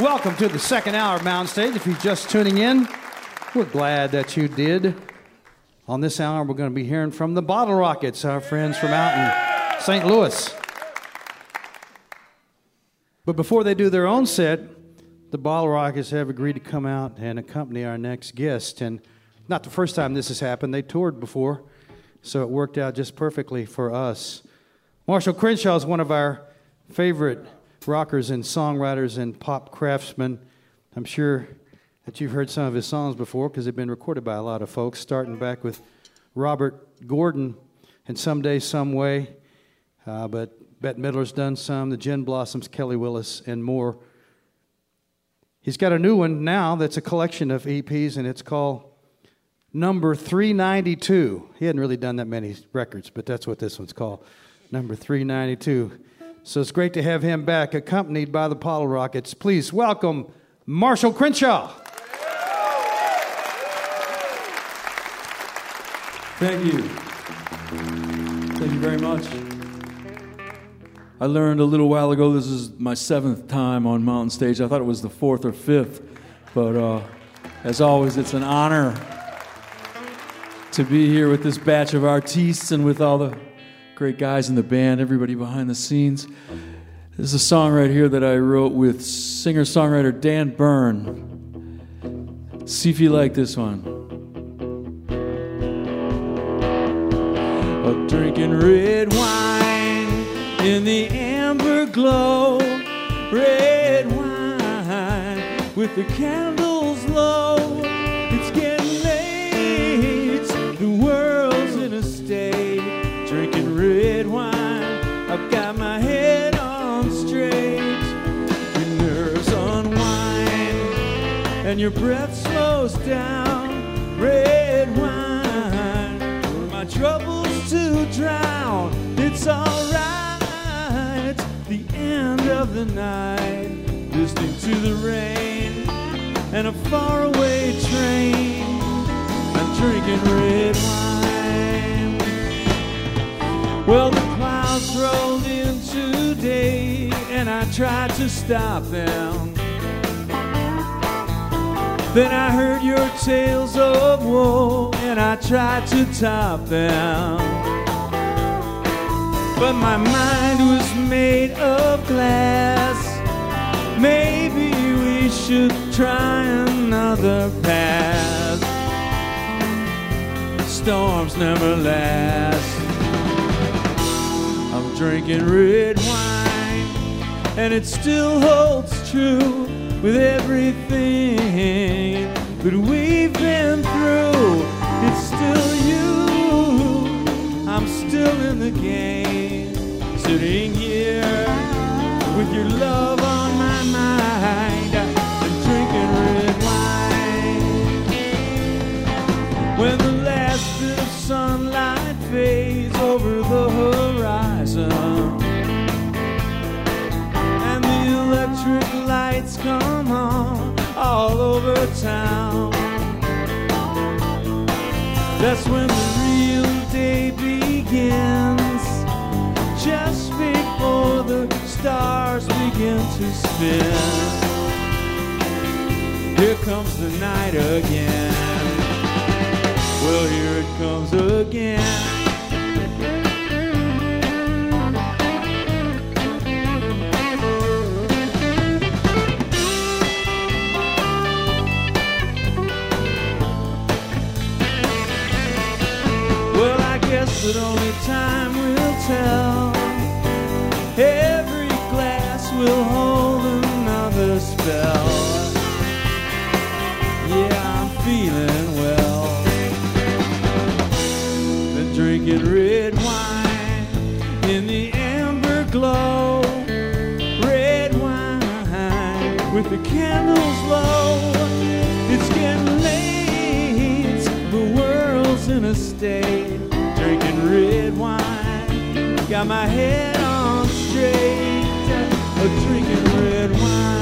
A: Welcome to the second hour of Mountain Stage. If you're just tuning in, we're glad that you did. On this hour, we're going to be hearing from the Bottle Rockets, our friends from out in St. Louis. But before they do their own set, the Bottle Rockets have agreed to come out and accompany our next guest. And not the first time this has happened, they toured before, so it worked out just perfectly for us. Marshall Crenshaw is one of our favorite rockers and songwriters and pop craftsmen. I'm sure that you've heard some of his songs before because they've been recorded by a lot of folks, starting back with Robert Gordon and Someday, Some Way. Uh, but Bette Midler's done some, the Gin Blossoms, Kelly Willis, and more. He's got a new one now that's a collection of EPs, and it's called Number 392. He hadn't really done that many records, but that's what this one's called. Number 392. So it's great to have him back, accompanied by the Bottle Rockets. Please welcome Marshall Crenshaw.
C: Thank you. Thank you very much. I learned a little while ago this is my seventh time on Mountain Stage. I thought it was the fourth or fifth, but uh, as always, it's an honor to be here with this batch of artists and with all the great guys in the band, everybody behind the scenes. This is a song right here that I wrote with singer songwriter Dan Bern. See if you like this one. A drinking red wine in the amber glow, red wine with the candles and your breath slows down. Red wine for my troubles to drown. It's alright. The end of the night, listening to the rain and a faraway train. I'm drinking red wine. Well, the clouds rolled in today, and I tried to stop them. Then I heard your tales of woe, and I tried to top them. But my mind was made of glass. Maybe we should try another path. Storms never last. I'm drinking red wine, and it still holds true with everything that we've been through. It's still you, I'm still in the game, sitting here with your love on my mind. I'm drinking red wine. When the last bit of sunlight fades over the horizon and the electric lights come all over town. That's when the real day begins, just before the stars begin to spin. Here comes the night again. Well, here it comes again. That only time will tell. Every glass will hold another spell. Yeah, I'm feeling well. Been drinking red wine in the amber glow. Red wine with the candles low. It's getting late, the world's in a state. Got my head on straight. Drinking red wine,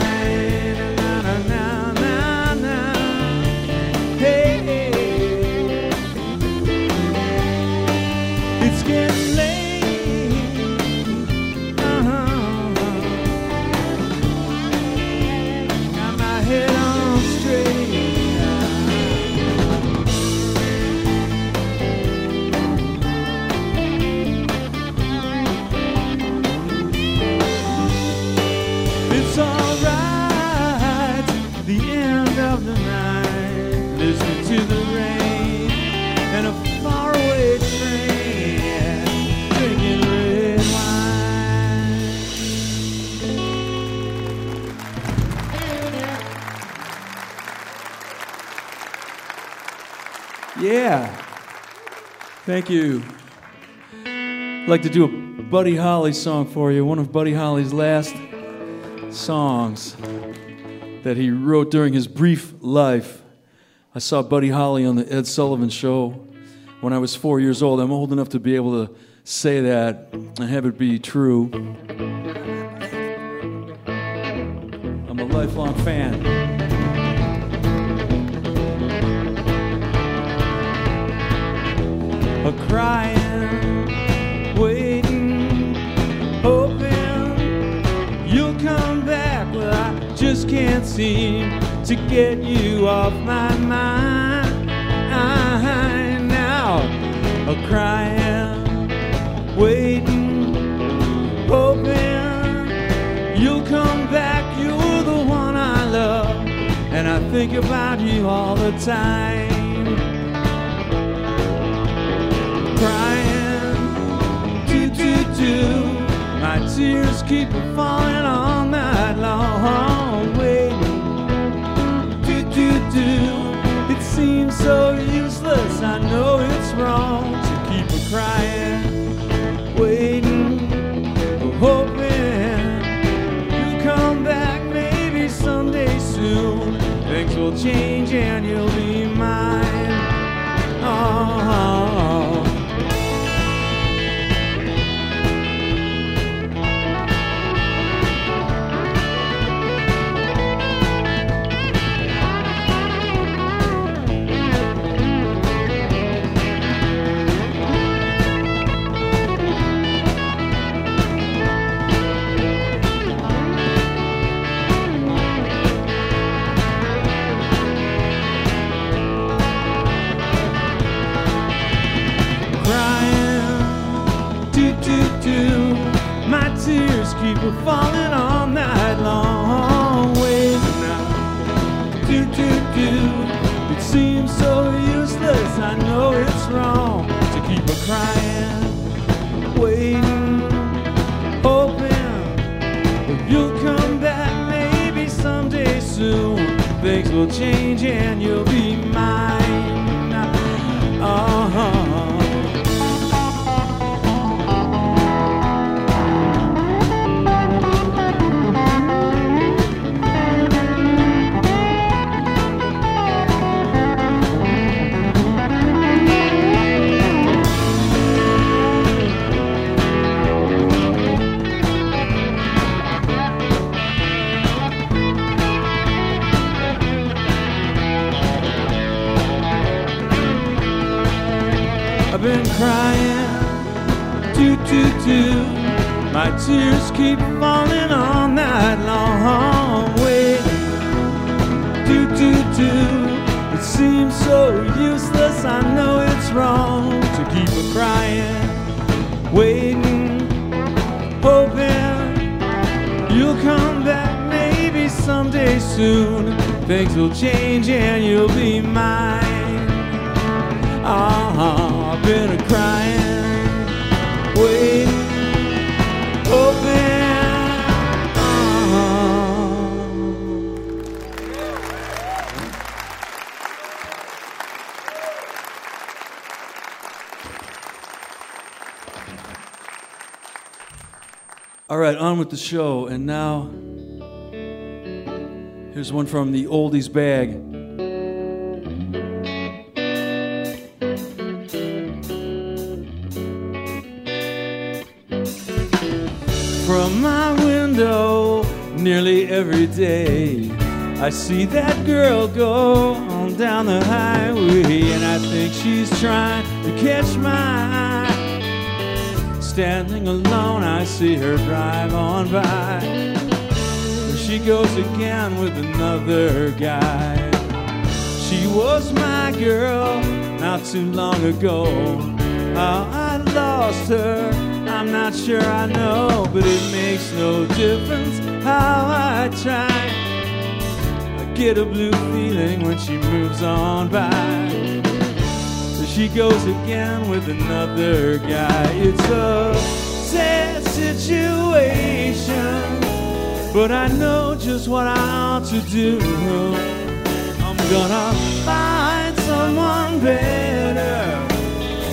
C: Yeah. Thank you. I'd like to do a Buddy Holly song for you, one of Buddy Holly's last songs that he wrote during his brief life. I saw Buddy Holly on the Ed Sullivan Show when I was four years old. I'm old enough to be able to say that and have it be true. I'm a lifelong fan. A crying, waiting, hoping you'll come back. Well, I just can't seem to get you off my mind now. A crying, waiting, hoping you'll come back. You're the one I love, and I think about you all the time. My tears keep falling all night long, waiting, do do do. It seems so useless. I know it's wrong to keep a crying, waiting, hoping you come back maybe someday soon. Things will change and you'll be falling all night long. Waiting now, do do do. It seems so useless. I know it's wrong to keep a crying, waiting, hoping you'll come back maybe someday soon. Things will change and you'll be mine. Uh-huh. I've do. My tears keep falling all night long. Wait, do, do, do. It seems so useless, I know it's wrong to keep a crying, waiting, hoping you'll come back maybe someday soon. Things will change and you'll be mine. Ah, I've been a crying, on with the show. And now, here's one from the oldies bag. From my window, nearly every day, I see that girl go on down the highway, and I think she's trying to catch my eye. Standing alone, I see her drive on by. There she goes again with another guy. She was my girl not too long ago. How I lost her, I'm not sure I know, but it makes no difference how I try. I get a blue feeling when she moves on by. She goes again with another guy. It's a sad situation, but I know just what I ought to do. I'm gonna find someone better.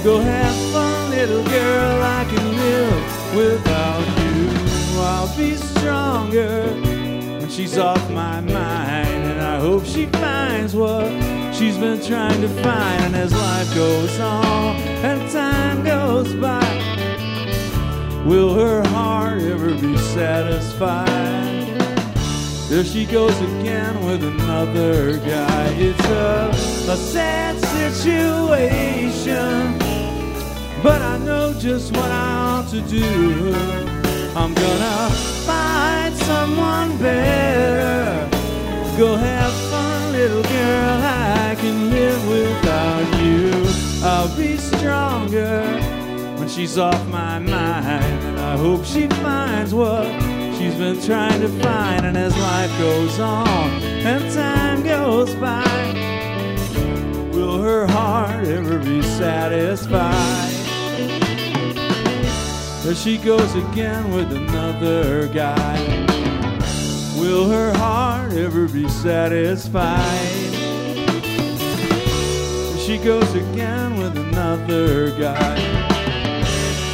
C: Go have fun, little girl. I can live without you. I'll be stronger when she's off my mind, and I hope she finds what she's been trying to find. And as life goes on and time goes by, will her heart ever be satisfied? There she goes again with another guy. It's a, a sad situation, but I know just what I ought to do. I'm gonna find someone better. Go have little girl. I can live without you. I'll be stronger when she's off my mind, and I hope she finds what she's been trying to find. And as life goes on and time goes by, will her heart ever be satisfied? There she goes again with another guy. Will her heart ever be satisfied? She goes again with another guy.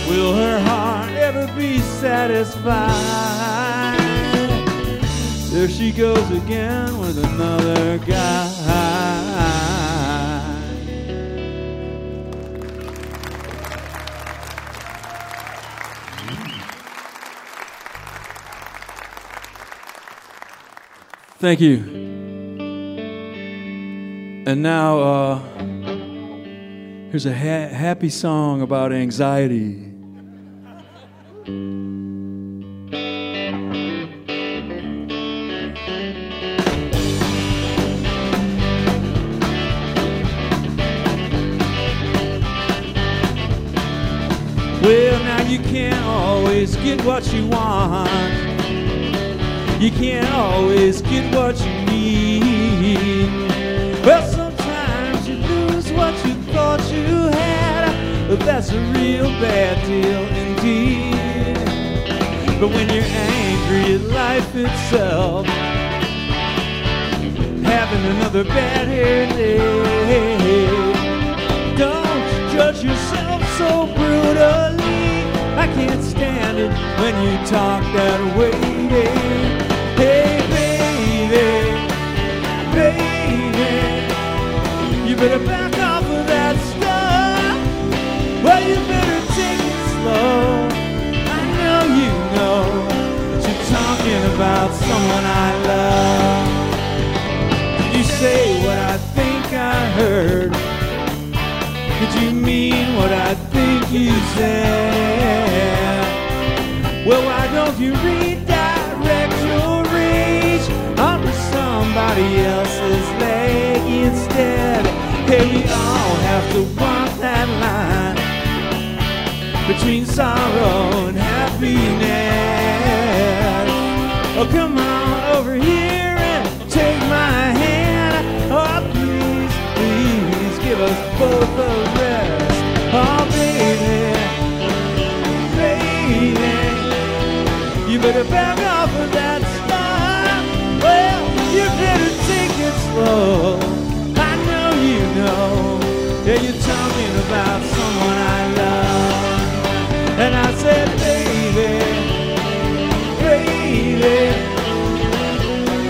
C: Will her heart ever be satisfied? There she goes again with another guy. Thank you. And now, uh, here's a ha- happy song about anxiety. Well, now you can't always get what you want. You can't always get what you need. Well, sometimes you lose what you thought you had, but that's a real bad deal indeed. But when you're angry at life itself, having another bad hair day, don't judge yourself so brutally. I can't stand it when you talk that way. Baby, you better back off of that stuff. Well, you better take it slow. I know you know that you're talking about someone I love. You say what I think I heard. Did you mean what I think you said? Well, why don't you redirect somebody else's leg instead? Hey, we all have to walk that line between sorrow and happiness. Oh, come on over here and take my hand. Oh, please, please give us both a rest. Oh, baby, baby, you better back off slow. I know you know. Yeah, you're talking about someone I love. And I said, baby, baby,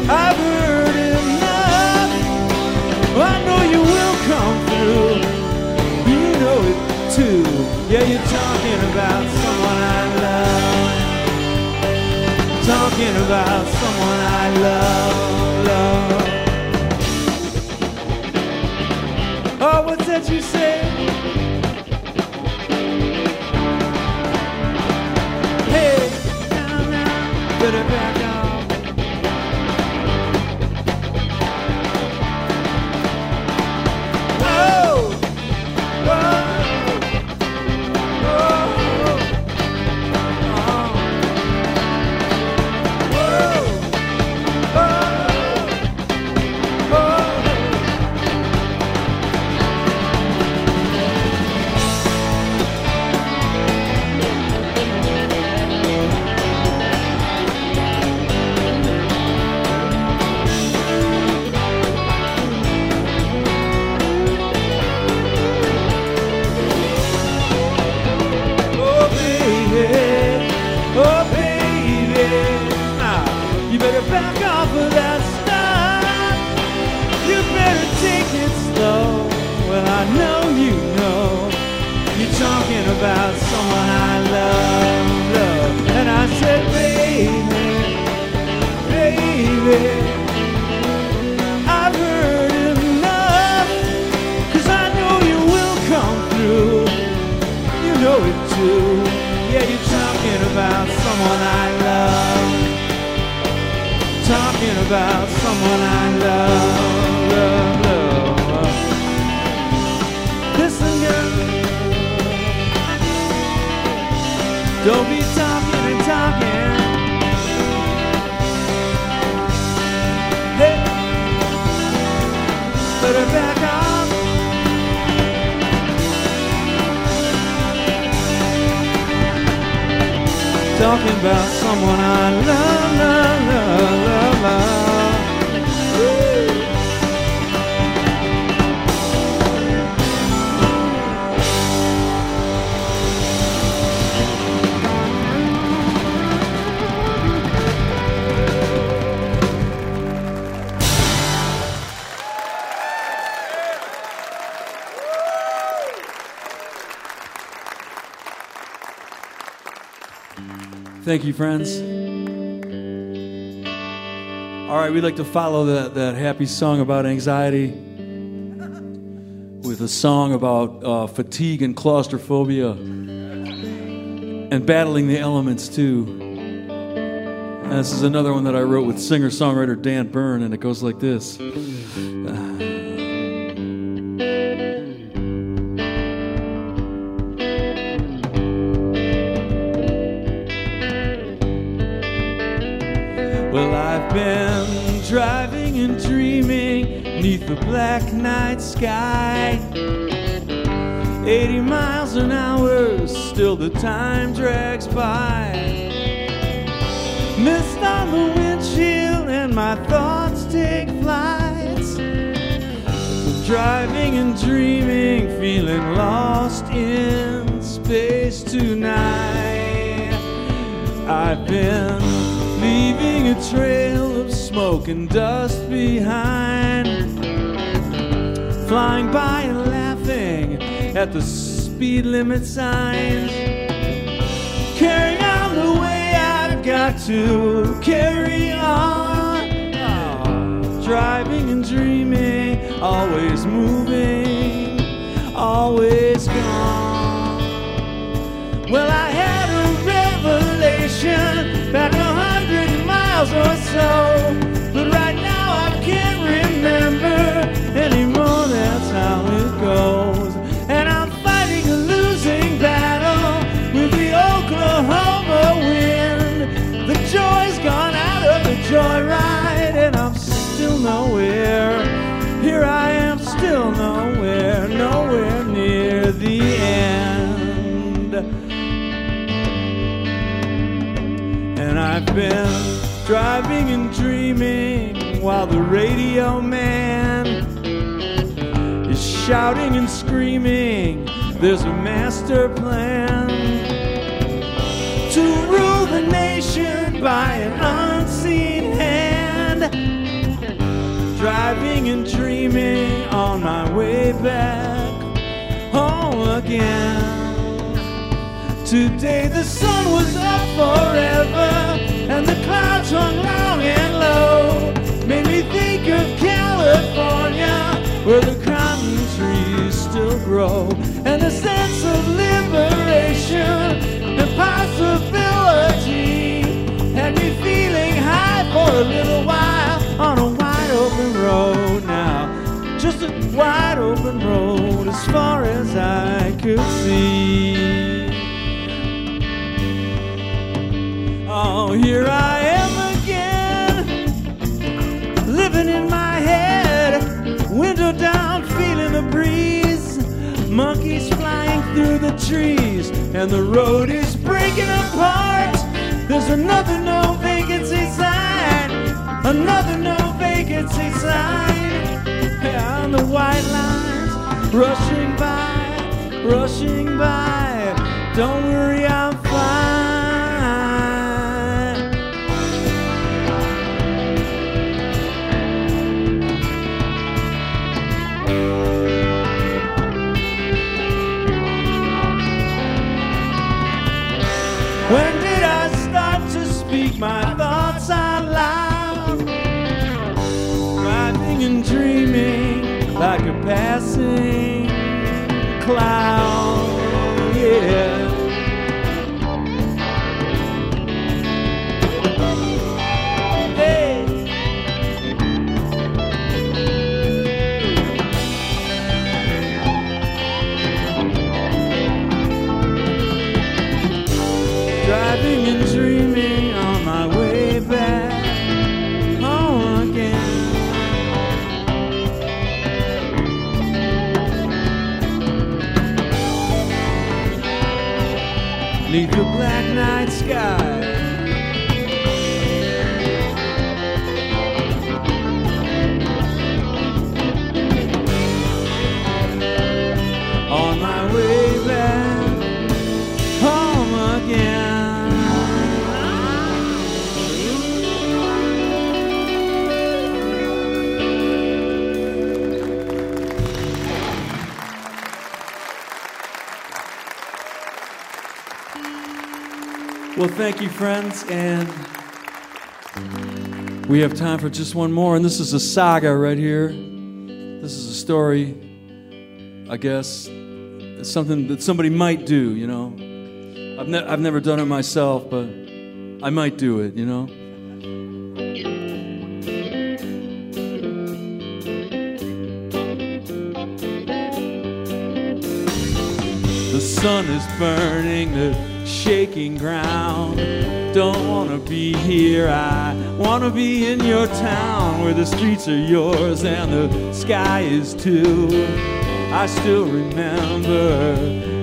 C: I've heard enough. I know you will come through. You know it too. Yeah, you're talking about someone I love. Talking about someone I love, love. That you say?
K: Thank you, friends. All right, we'd like to follow that, that happy song about anxiety with a song about uh, fatigue and claustrophobia and battling the elements, too. And this is another one that I wrote with singer songwriter Dan Bern, and it goes like this.
C: The black night sky. 80 miles an hour, still the time drags by. Mist on the windshield, and my thoughts take flights. Driving and dreaming, feeling lost in space tonight. I've been leaving a trail of smoke and dust behind. Flying by and laughing at the speed limit signs. Carrying on the way I've got to carry on. Ah, driving and dreaming, always moving, always gone. Well, I had a revelation back a hundred miles or so. But right now I can't remember anymore. How it goes. And I'm fighting a losing battle with the Oklahoma wind. The joy's gone out of the joyride, and I'm still nowhere. Here I am, still nowhere, nowhere near the end. And I've been driving and dreaming while the radio man shouting and screaming. There's a master plan to rule the nation by an unseen hand. Driving and dreaming on my way back home again. Today the sun was up forever and the clouds hung long and low. Made me think of California where the cotton trees still grow and a sense of liberation and possibility had me feeling high for a little while on a wide open road now. Just a wide open road as far as I could see. Oh, here I am again, living in my through the trees, and the road is breaking apart. There's another no vacancy sign, another no vacancy sign. And the white lines rushing by, rushing by. Don't worry, I'm passing cloud. Night thank you, friends, and we have time for just one more, and this is a saga right here. This is a story, I guess, it's something that somebody might do, you know. I've, ne- I've never done it myself, but I might do it, you know. The sun is burning the shaking ground. Don't wanna be here, I wanna be in your town where the streets are yours and the sky is too. I still remember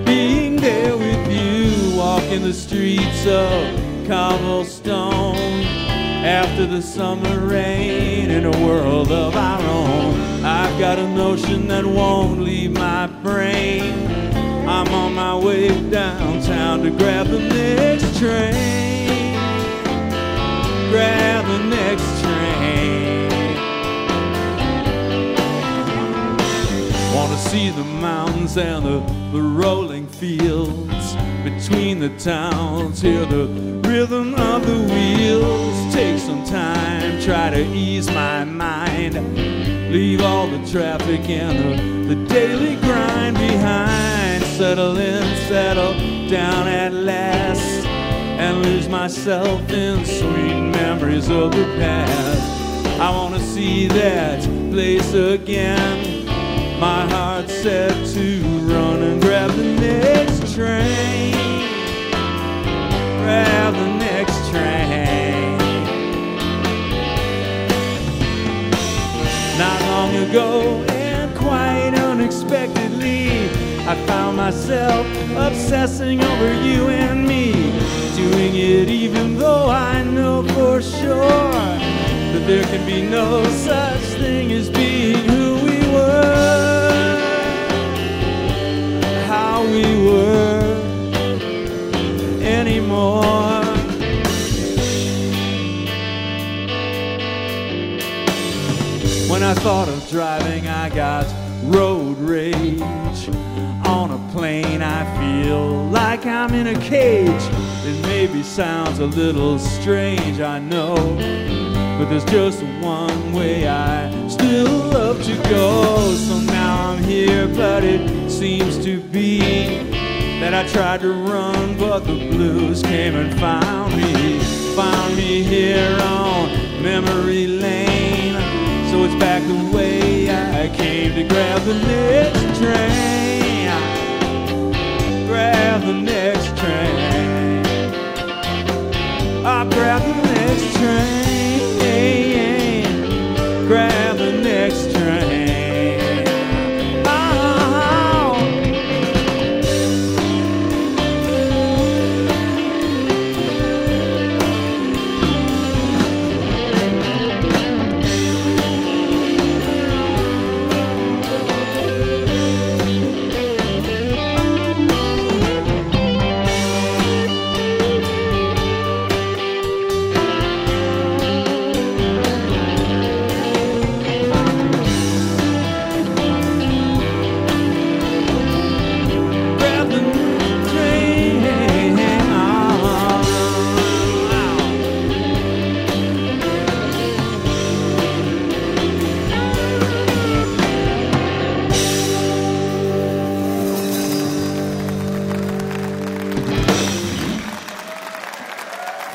C: being there with you, walking the streets of cobblestone. After the summer rain in a world of our own, I've got a notion that won't leave my brain. I'm on my way downtown to grab the next train. Grab the next train. Wanna see the mountains and the, the rolling fields between the towns. Hear the rhythm of the wheels. Take some time, try to ease my mind. Leave all the traffic and the, the daily grind behind. Settle in, settle down at last. And lose myself in sweet memories of the past. I wanna see that place again. My heart's set to run and grab the next train. Grab the next train. Not long ago I found myself obsessing over you and me. Doing it even though I know for sure that there can be no such thing as being who we were. How we were anymore. When I thought of driving, I got road rage. Plane, I feel like I'm in a cage. It maybe sounds a little strange, I know. But there's just one way I still love to go. So now I'm here, but it seems to be that I tried to run, but the blues came and found me. Found me here on memory lane. So it's back the way I came to grab the next train. Grab the next train. I grab the next train. Grab the next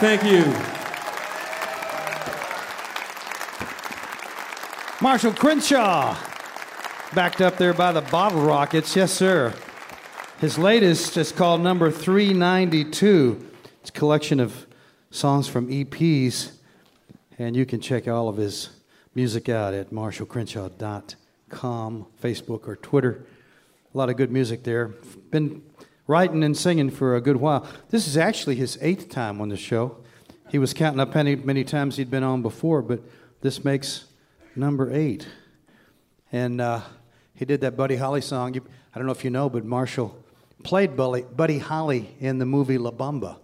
C: Thank you.
A: Marshall Crenshaw, backed up there by the Bottle Rockets. Yes, sir. His latest is called Number 392. It's a collection of songs from EPs, and you can check all of his music out at marshallcrenshaw.com, Facebook, or Twitter. A lot of good music there. Been writing and singing for a good while. This is actually his eighth time on the show. He was counting up many, many times he'd been on before, but this makes number eight. And uh, he did that Buddy Holly song. I don't know if you know, but Marshall played Buddy, Buddy Holly in the movie La Bamba.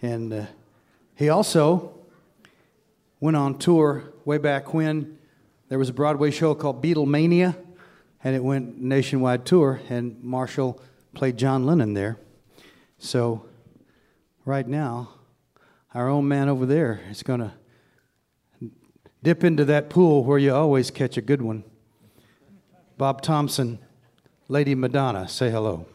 A: And uh, he also went on tour way back when there was a Broadway show called Beatlemania, and it went nationwide tour, and Marshall played John Lennon there. So right now, our own man over there is going to dip into that pool where you always catch a good one. Bob Thompson, Lady Madonna, say hello.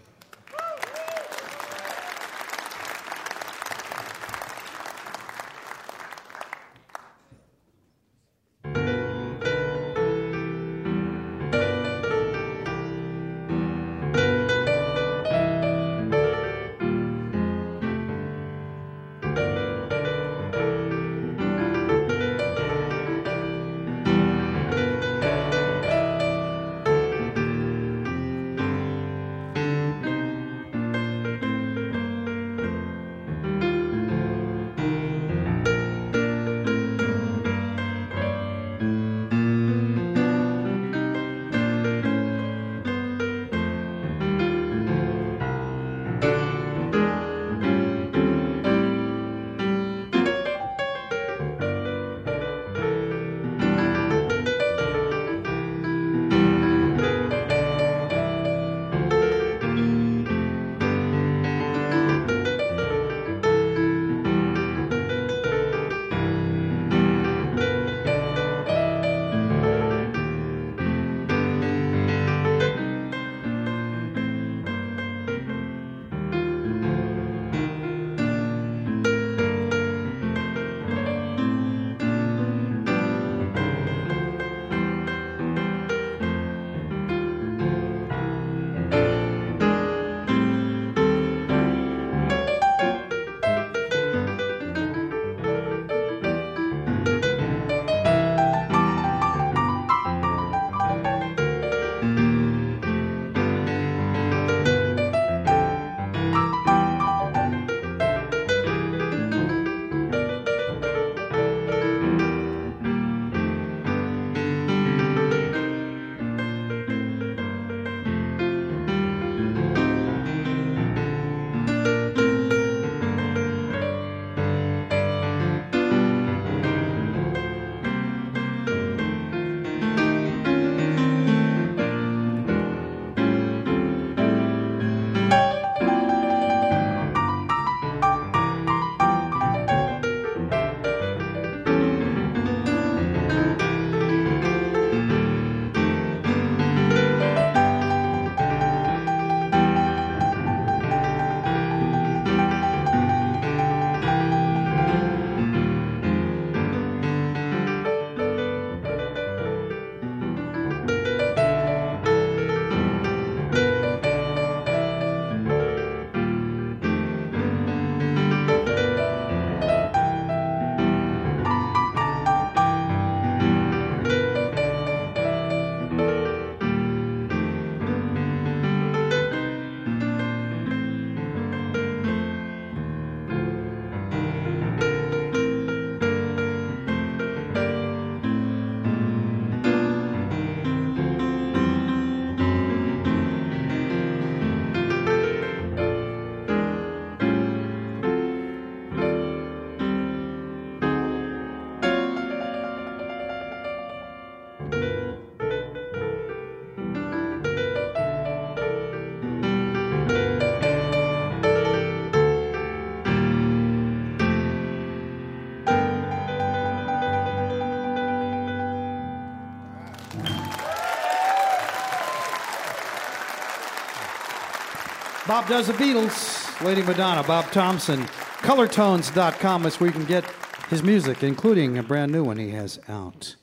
A: Does the Beatles, Lady Madonna, Bob Thompson. Colortones.com is where you can get his music, including a brand new one he has out.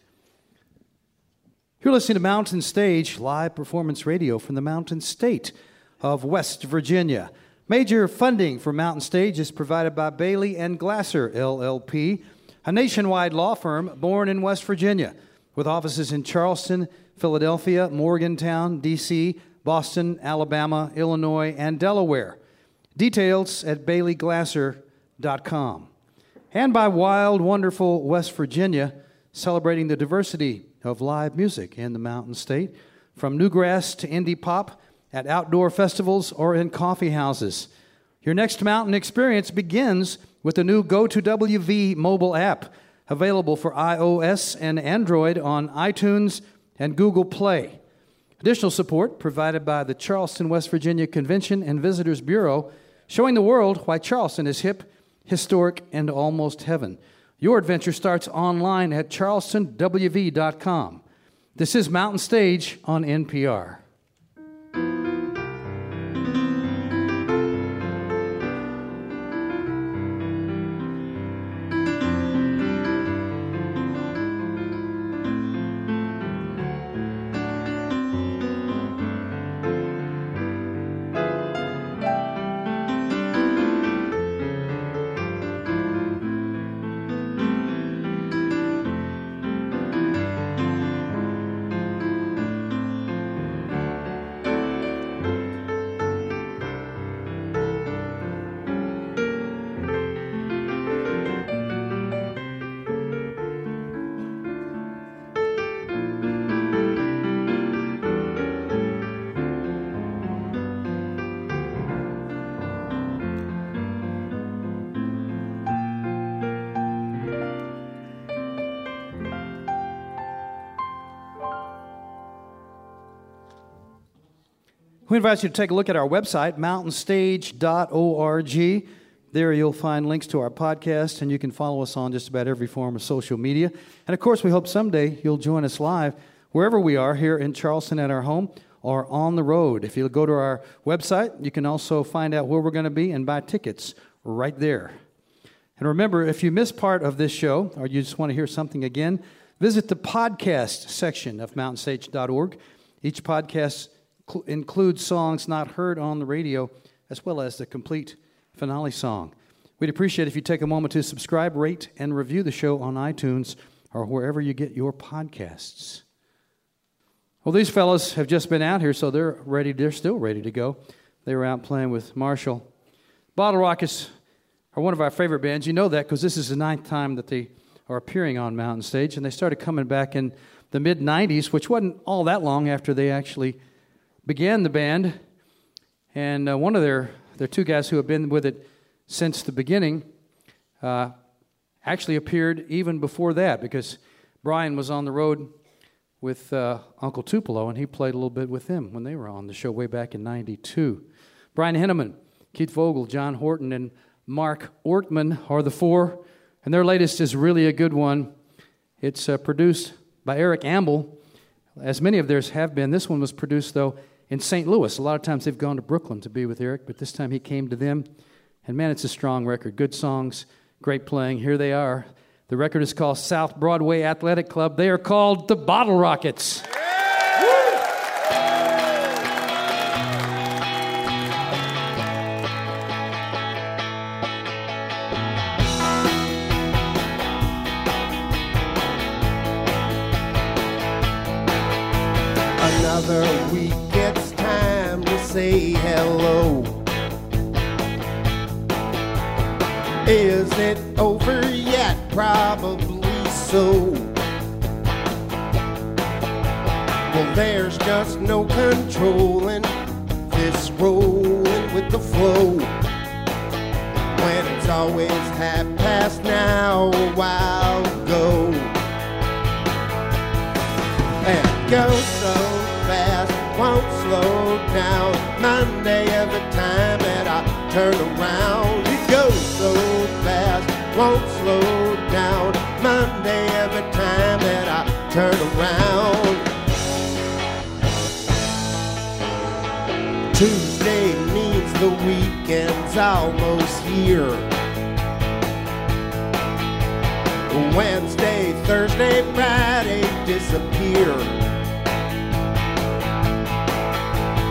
A: You're listening to Mountain Stage, live performance radio from the Mountain State of West Virginia. Major funding for Mountain Stage is provided by Bailey and Glasser, LLP, a nationwide law firm born in West Virginia, with offices in Charleston, Philadelphia, Morgantown, D.C., Boston, Alabama, Illinois, and Delaware. Details at baileyglasser.com. And by Wild, Wonderful West Virginia, celebrating the diversity of live music in the Mountain State, from newgrass to indie pop, at outdoor festivals or in coffee houses. Your next mountain experience begins with the new Go2WV mobile app, available for iOS and Android on iTunes and Google Play. Additional support provided by the Charleston, West Virginia Convention and Visitors Bureau, showing the world why Charleston is hip, historic, and almost heaven. Your adventure starts online at charlestonwv.com. This is Mountain Stage on NPR. We invite you to take a look at our website, mountainstage.org. There you'll find links to our podcast, and you can follow us on just about every form of social media. And of course, we hope someday you'll join us live wherever we are here in Charleston at our home or on the road. If you go to our website, you can also find out where we're going to be and buy tickets right there. And remember, if you miss part of this show or you just want to hear something again, visit the podcast section of mountainstage.org. Each podcast includes songs not heard on the radio, as well as the complete finale song. We'd appreciate if you take a moment to subscribe, rate, and review the show on iTunes or wherever you get your podcasts. Well, these fellows have just been out here, so they're ready. They're still ready to go. They were out playing with Marshall. Bottle Rockets are one of our favorite bands. You know that because this is the ninth time that they are appearing on Mountain Stage, and they started coming back in the mid 90s, which wasn't all that long after they actually began the band. And uh, one of their, their two guys who have been with it since the beginning uh, actually appeared even before that because Brian was on the road with uh, Uncle Tupelo, and he played a little bit with them when they were on the show way back in 92. Brian Henneman, Keith Vogel, John Horton, and Mark Ortmann are the four, and their latest is really a good one. It's uh, produced by Eric Ambel, as many of theirs have been. This one was produced, though, in St. Louis. A lot of times they've gone to Brooklyn to be with Eric, but this time he came to them. And man, it's a strong record. Good songs, great playing. Here they are. The record is called South Broadway Athletic Club. They are called the Bottle Rockets.
L: Another Is it over yet? Probably so. Well, there's just no controlling this rolling with the flow. When it's always half past now, a while ago. And go so fast, won't slow down. Monday every time that I turn around, weekend's almost here. Wednesday, Thursday, Friday disappear.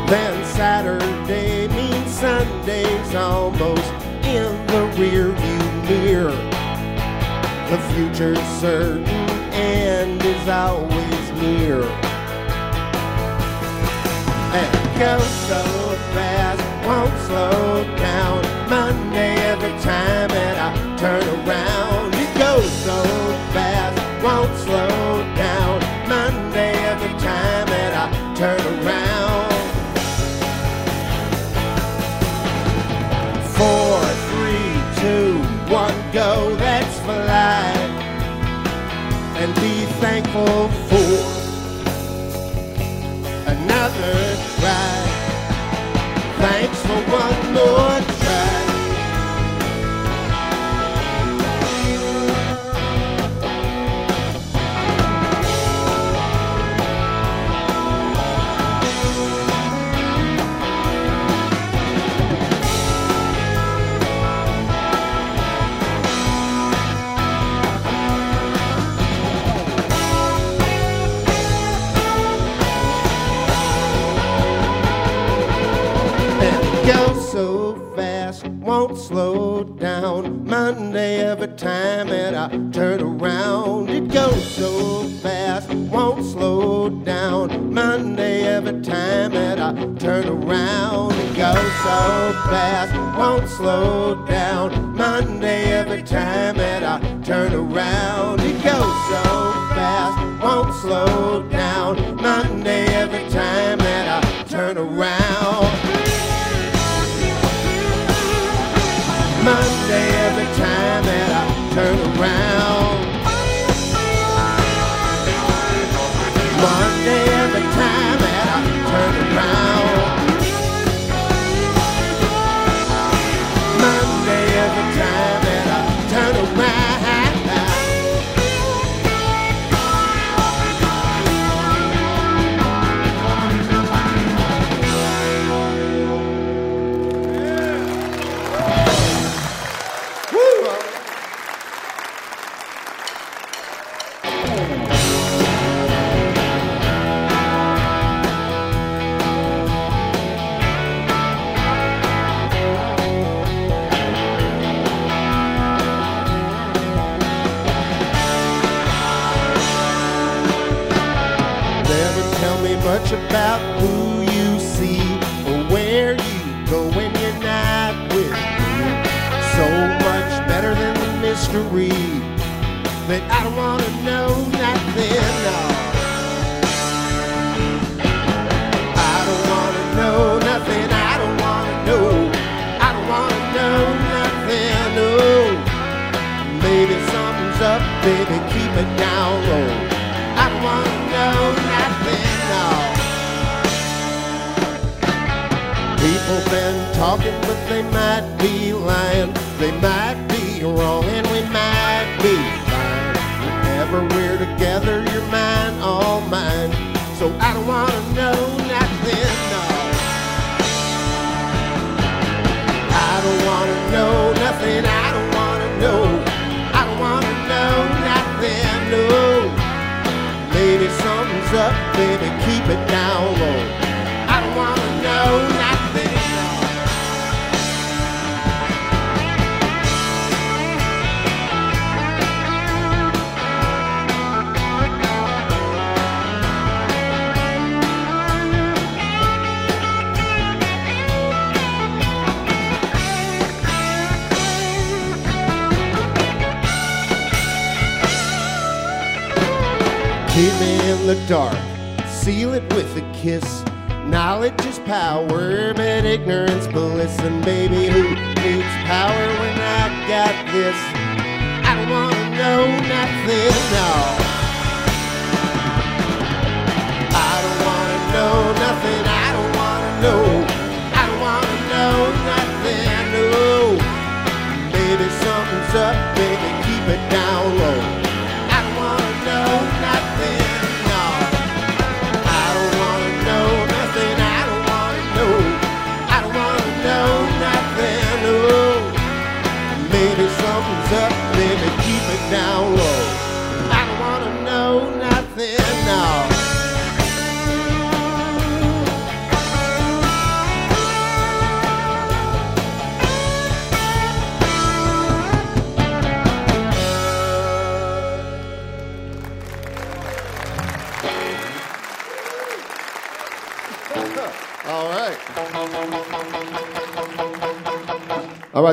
L: Then Saturday means Sunday's almost in the rearview mirror. The future's certain and is always near. And it goes so fast, won't slow down. Monday every time that I turn around, it goes so fast, won't slow down. More slow down. Monday every time that I turn around, it goes so fast, won't slow down. Monday every time that I turn around, it goes so fast, won't slow down. Monday every time that I turn around, it goes so fast, won't slow down. Monday every time that I turn around. About who you see or where you go when you're not with me. So much better than the mystery that I don't wanna know talking, but they might be lying. They might be wrong, and we might be fine. Whenever we're together, you're mine, all mine. So I don't wanna know nothing. No. I don't wanna know nothing. I don't wanna know. I don't wanna know nothing. No. Maybe something's up, baby. Dark, seal it with a kiss. Knowledge is power, but ignorance bliss. And baby, who needs power when I got this? I don't wanna know nothing, no. I don't wanna know nothing, I don't wanna know. I don't wanna know nothing, no. Maybe something's up, baby,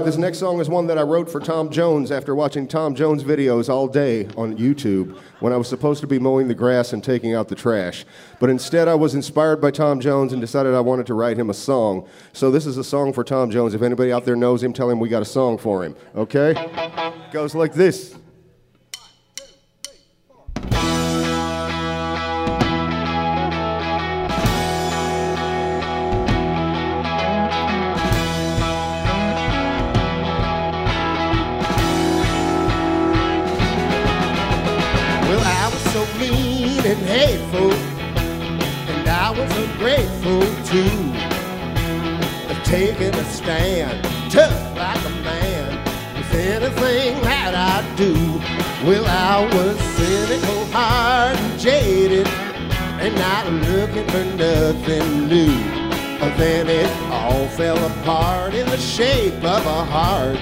L: right, this next song is one that I wrote for Tom Jones after watching Tom Jones videos all day on YouTube when I was supposed to be mowing the grass and taking out the trash. But instead, I was inspired by Tom Jones and decided I wanted to write him a song. So this is a song for Tom Jones. If anybody out there knows him, tell him we got a song for him, okay? Goes like this. Of taking a stand, tough like a man, with anything that I do. Well, I was cynical, hard, and jaded, and not looking for nothing new. But then it all fell apart in the shape of a heart.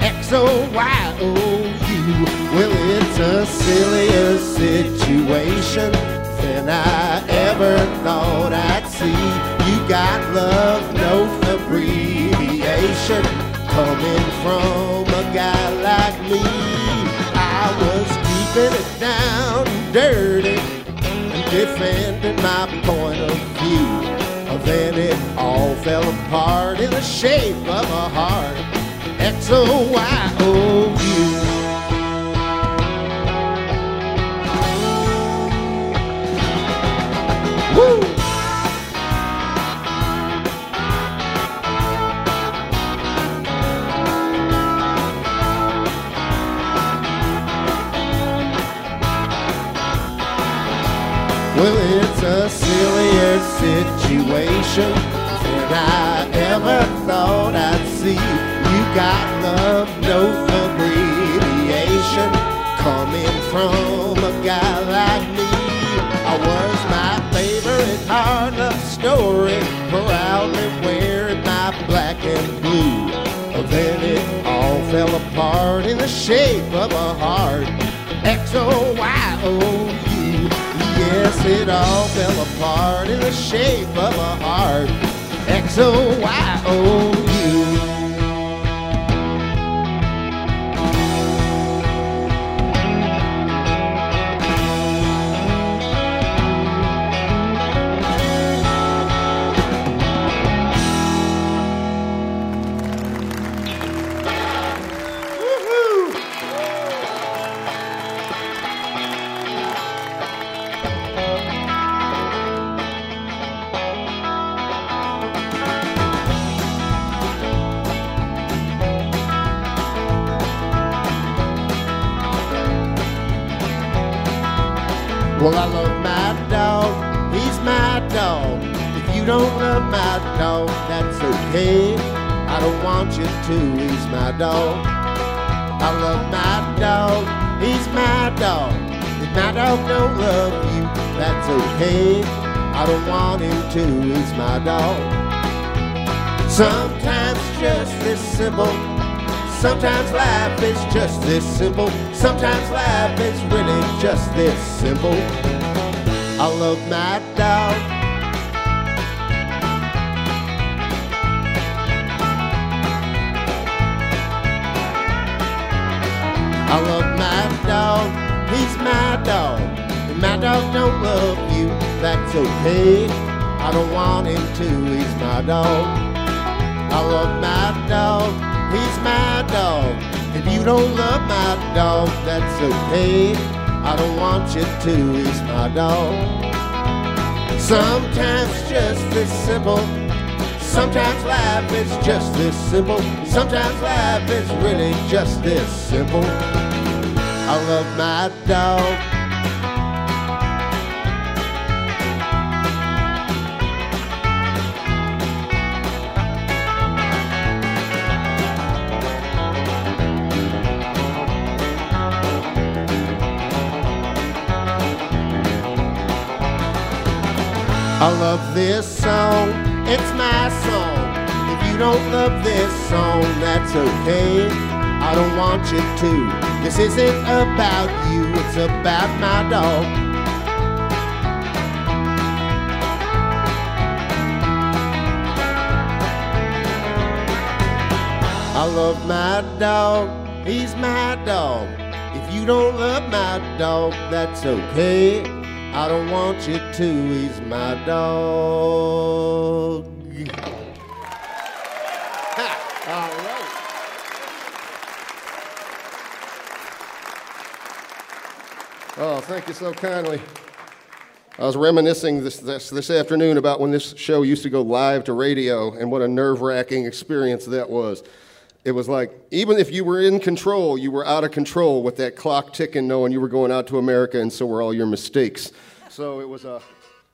L: X O Y O U. Well, it's a sillier situation than I ever thought I'd see. Got love, no abbreviation, coming from a guy like me. I was keeping it down and dirty and defending my point of view. Then it all fell apart in the shape of a heart. X O Y O U. Woo! Well, it's a sillier situation than I ever thought I'd see. You got love, no abbreviation, coming from a guy like me. I was my favorite hard love story, proudly wearing my black and blue. Then it all fell apart in the shape of a heart. X O Y O. Yes, it all fell apart in the shape of a heart. X O Y O Well, I love my dog. He's my dog. If you don't love my dog, that's okay. I don't want you to. He's my dog. I love my dog. He's my dog. If my dog don't love you, that's okay. I don't want him to. He's my dog. Sometimes just this simple. Sometimes life is just this simple. Sometimes life is really just this simple. I love my dog. I love my dog. He's my dog. If my dog don't love you, that's okay. I don't want him to. He's my dog. I love my dog. He's my dog. If you don't love my dog, that's okay. I don't want you to. He's my dog. Sometimes just this simple. Sometimes life is just this simple. Sometimes life is really just this simple. I love my dog. This song, it's my song. If you don't love this song, that's okay. I don't want you to. This isn't about you, it's about my dog. I love my dog, he's my dog. If you don't love my dog, that's okay. I don't want you to, he's my dog. All right. Oh, thank you so kindly. I was reminiscing this, this, this afternoon about when this show used to go live to radio and what a nerve wracking experience that was. It was like, even if you were in control, you were out of control with that clock ticking, knowing you were going out to America, and so were all your mistakes. So it was a,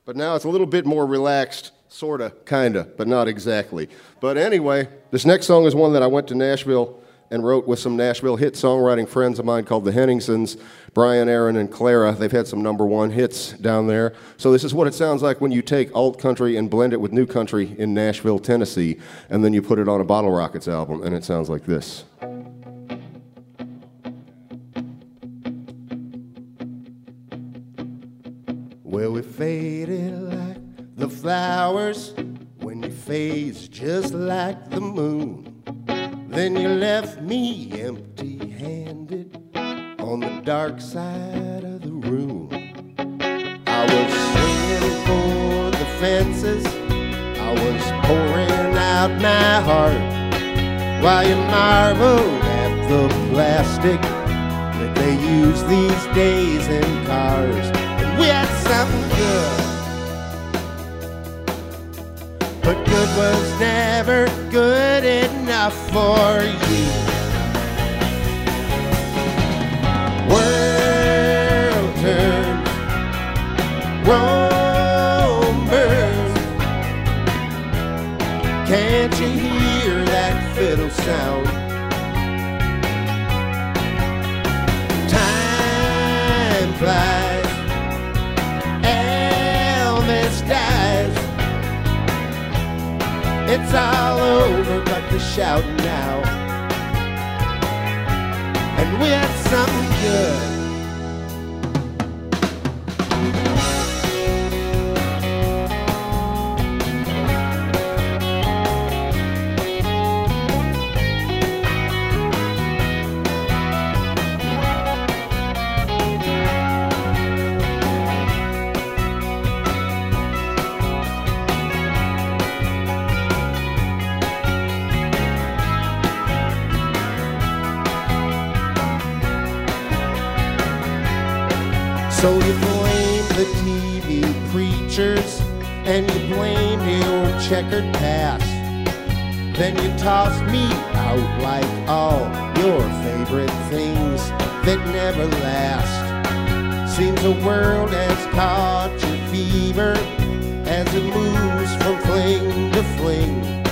L: but now it's a little bit more relaxed, sorta, kinda, but not exactly. But anyway, this next song is one that I went to Nashville and wrote with some Nashville hit songwriting friends of mine called the Henningsens, Brian, Aaron, and Clara. They've had some number one hits down there. So this is what it sounds like when you take alt country and blend it with new country in Nashville, Tennessee, and then you put it on a Bottle Rockets album, and it sounds like this. Well, we faded like the flowers when you fades just like the moon. Then you left me empty handed on the dark side of the room. I was swinging for the fences, I was pouring out my heart while you marveled at the plastic that they use these days in cars. And we had something good. But good was never good enough for you. World turns, Rome burns. Can't you hear that fiddle sound? Time flies, It's all over, but the shout now. And we had something checkered past. Then you toss me out like all your favorite things that never last. Seems the world has caught your fever as it moves from fling to fling.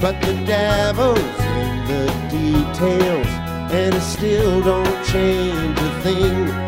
L: But the devil's in the details, and it still don't change a thing.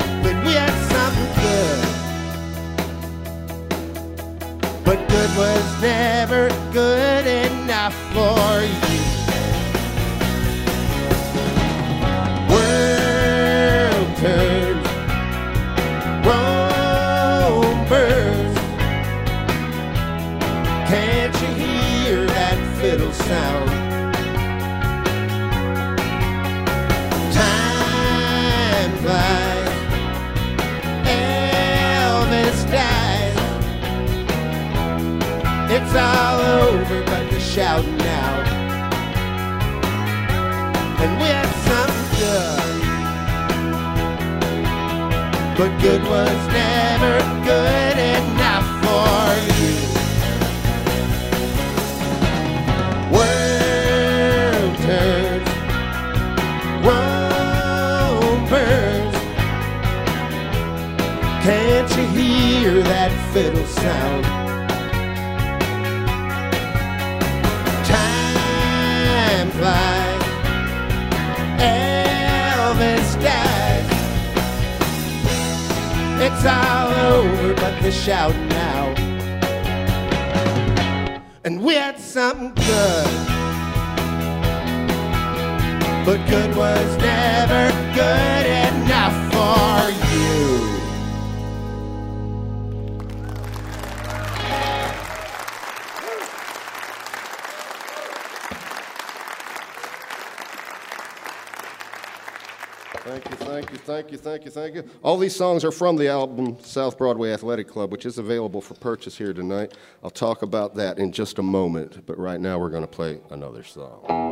L: These songs are from the album South Broadway Athletic Club, which is available for purchase here tonight. I'll talk about that in just a moment, but right now we're going to play another song.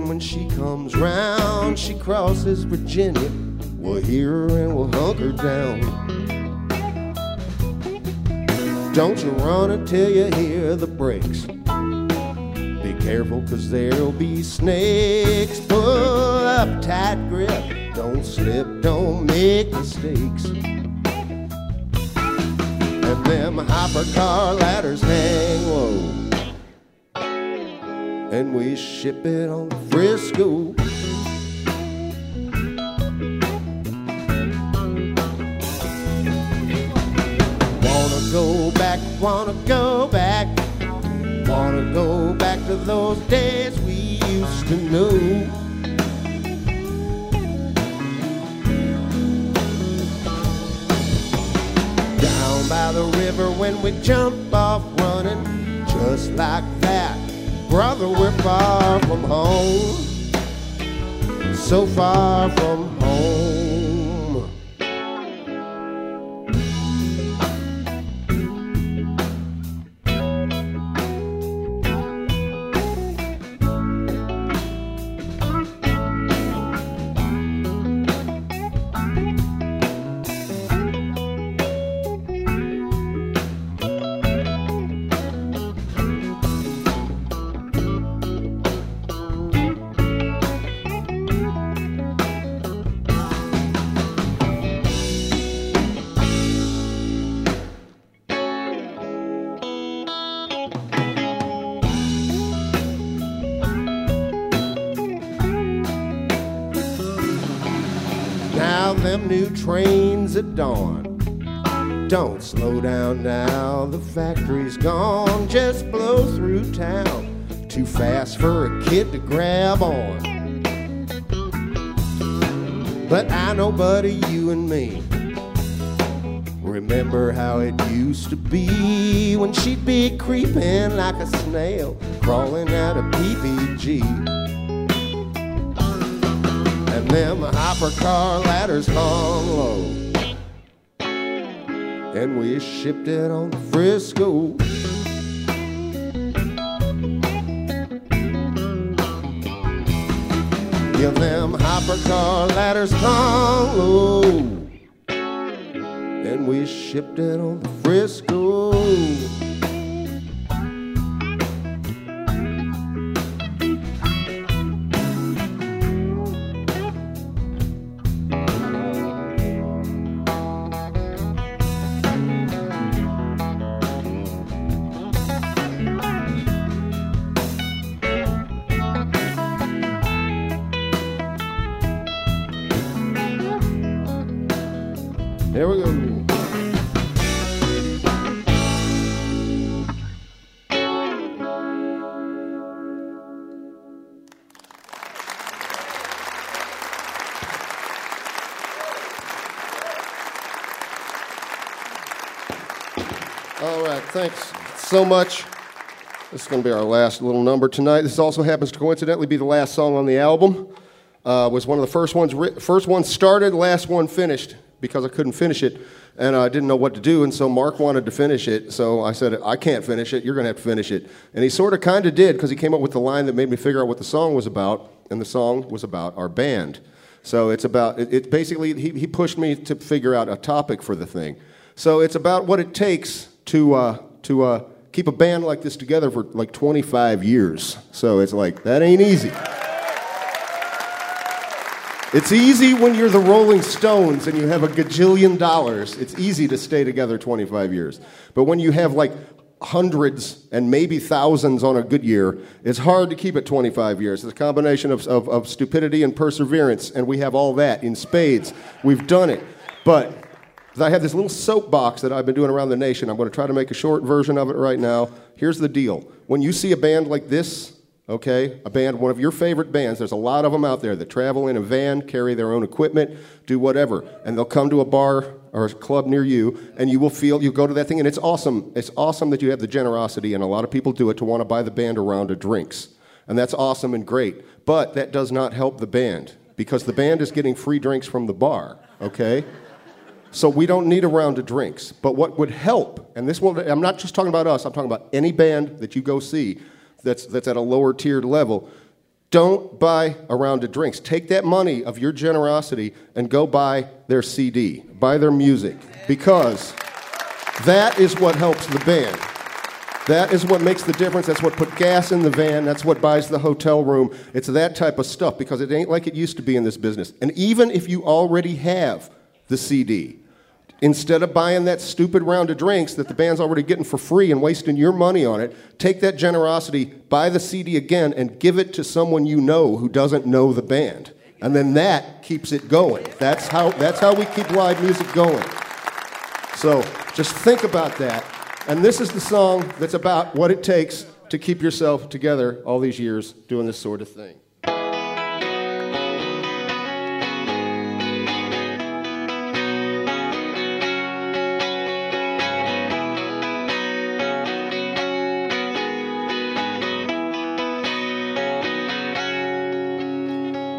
L: Morning when she comes round, she crosses Virginia. We'll hear her and we'll hunker down. Don't you run until you hear the brakes. Be careful, cause there'll be snakes. Pull up tight grip. Don't slip, don't make mistakes. And them hopper car ladders hang low. And we ship it on Frisco. Wanna go back, wanna go back. Wanna go back to those days we used to know. Down by the river when we jump off running, just like that. Brother, we're far from home. So far from home. At dawn. Don't slow down now, the factory's gone. Just blow through town. Too fast for a kid to grab on. But I know, buddy, you and me. Remember how it used to be when she'd be creeping like a snail, crawling out of PPG. And them hopper car ladders hung low. And we shipped it on the Frisco. Yeah, them hopper car ladders hung low. Oh. And we shipped it on
M: the Frisco. So much. This is going to be our last little number tonight. This also happens to coincidentally be the last song on the album. Uh, was one of the first ones. First one started, last one finished because I couldn't finish it, and I didn't know what to do. And so Mark wanted to finish it, so I said, "I can't finish it. You're going to have to finish it." And he sort of, kind of did because he came up with the line that made me figure out what the song was about, and the song was about our band. So it's about it, it basically he, he pushed me to figure out a topic for the thing. So it's about what it takes to uh, to uh, keep a band like this together for like 25 years. So it's like that ain't easy. It's easy when you're the Rolling Stones and you have a gajillion dollars. It's easy to stay together 25 years. But when you have like hundreds and maybe thousands on a good year, it's hard to keep it 25 years. It's a combination of, of, of stupidity and perseverance, and we have all that in spades. We've done it. But I have this little soapbox that I've been doing around the nation. I'm going to try to make a short version of it right now. Here's the deal when you see a band like this, okay, a band, one of your favorite bands, there's a lot of them out there that travel in a van, carry their own equipment, do whatever, and they'll come to a bar or a club near you, and you will feel, you go to that thing, and it's awesome. It's awesome that you have the generosity, and a lot of people do it to want to buy the band a round of drinks. And that's awesome and great. But that does not help the band because the band is getting free drinks from the bar, okay? So we don't need a round of drinks. But what would help, and this will, I'm not just talking about us, I'm talking about any band that you go see that's, that's at a lower tiered level. Don't buy a round of drinks. Take that money of your generosity and go buy their CD, buy their music, because that is what helps the band. That is what makes the difference. That's what put gas in the van. That's what buys the hotel room. It's that type of stuff because it ain't like it used to be in this business. And even if you already have the CD, instead of buying that stupid round of drinks that the band's already getting for free and wasting your money on it, take that generosity, buy the CD again, and give it to someone you know who doesn't know the band. And then that keeps it going. That's how, that's how we keep live music going. So just think about that. And this is the song that's about what it takes to keep yourself together all these years doing this sort of thing.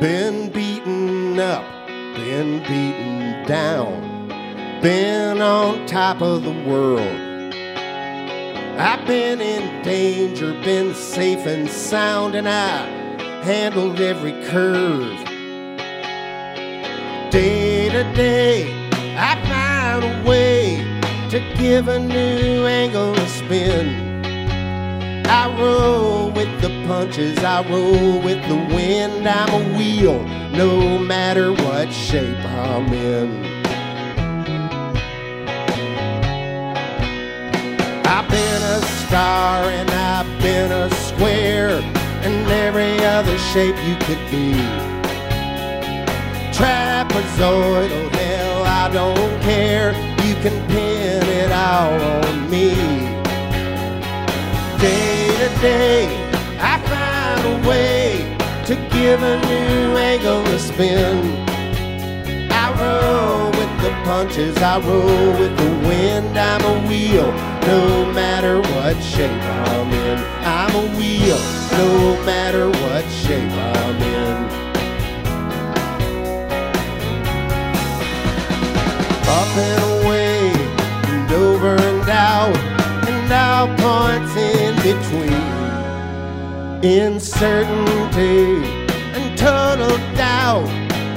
M: Been beaten up, been beaten down, been on top of the world. I've been in danger, been safe and sound, and I handled every curve. Day to day, I find a way to give a new angle a spin. I roll with the punches, I roll with the wind. I'm a wheel, no matter what shape I'm in. I've been a star and I've been a square and every other shape you could be. Trapezoid, oh hell, I don't care. You can pin it all on me day to day, I find a way to give a new angle a spin. I roll with the punches, I roll with the wind. I'm a wheel, no matter what shape I'm in. I'm a wheel, no matter what shape I'm in. Up and away, and over and out, and out points in between. Uncertainty and total doubt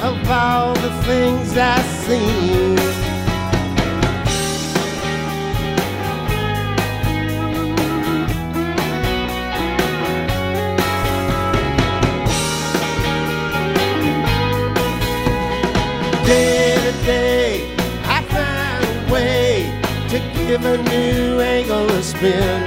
M: of all the things I've seen. Give a new angle a spin.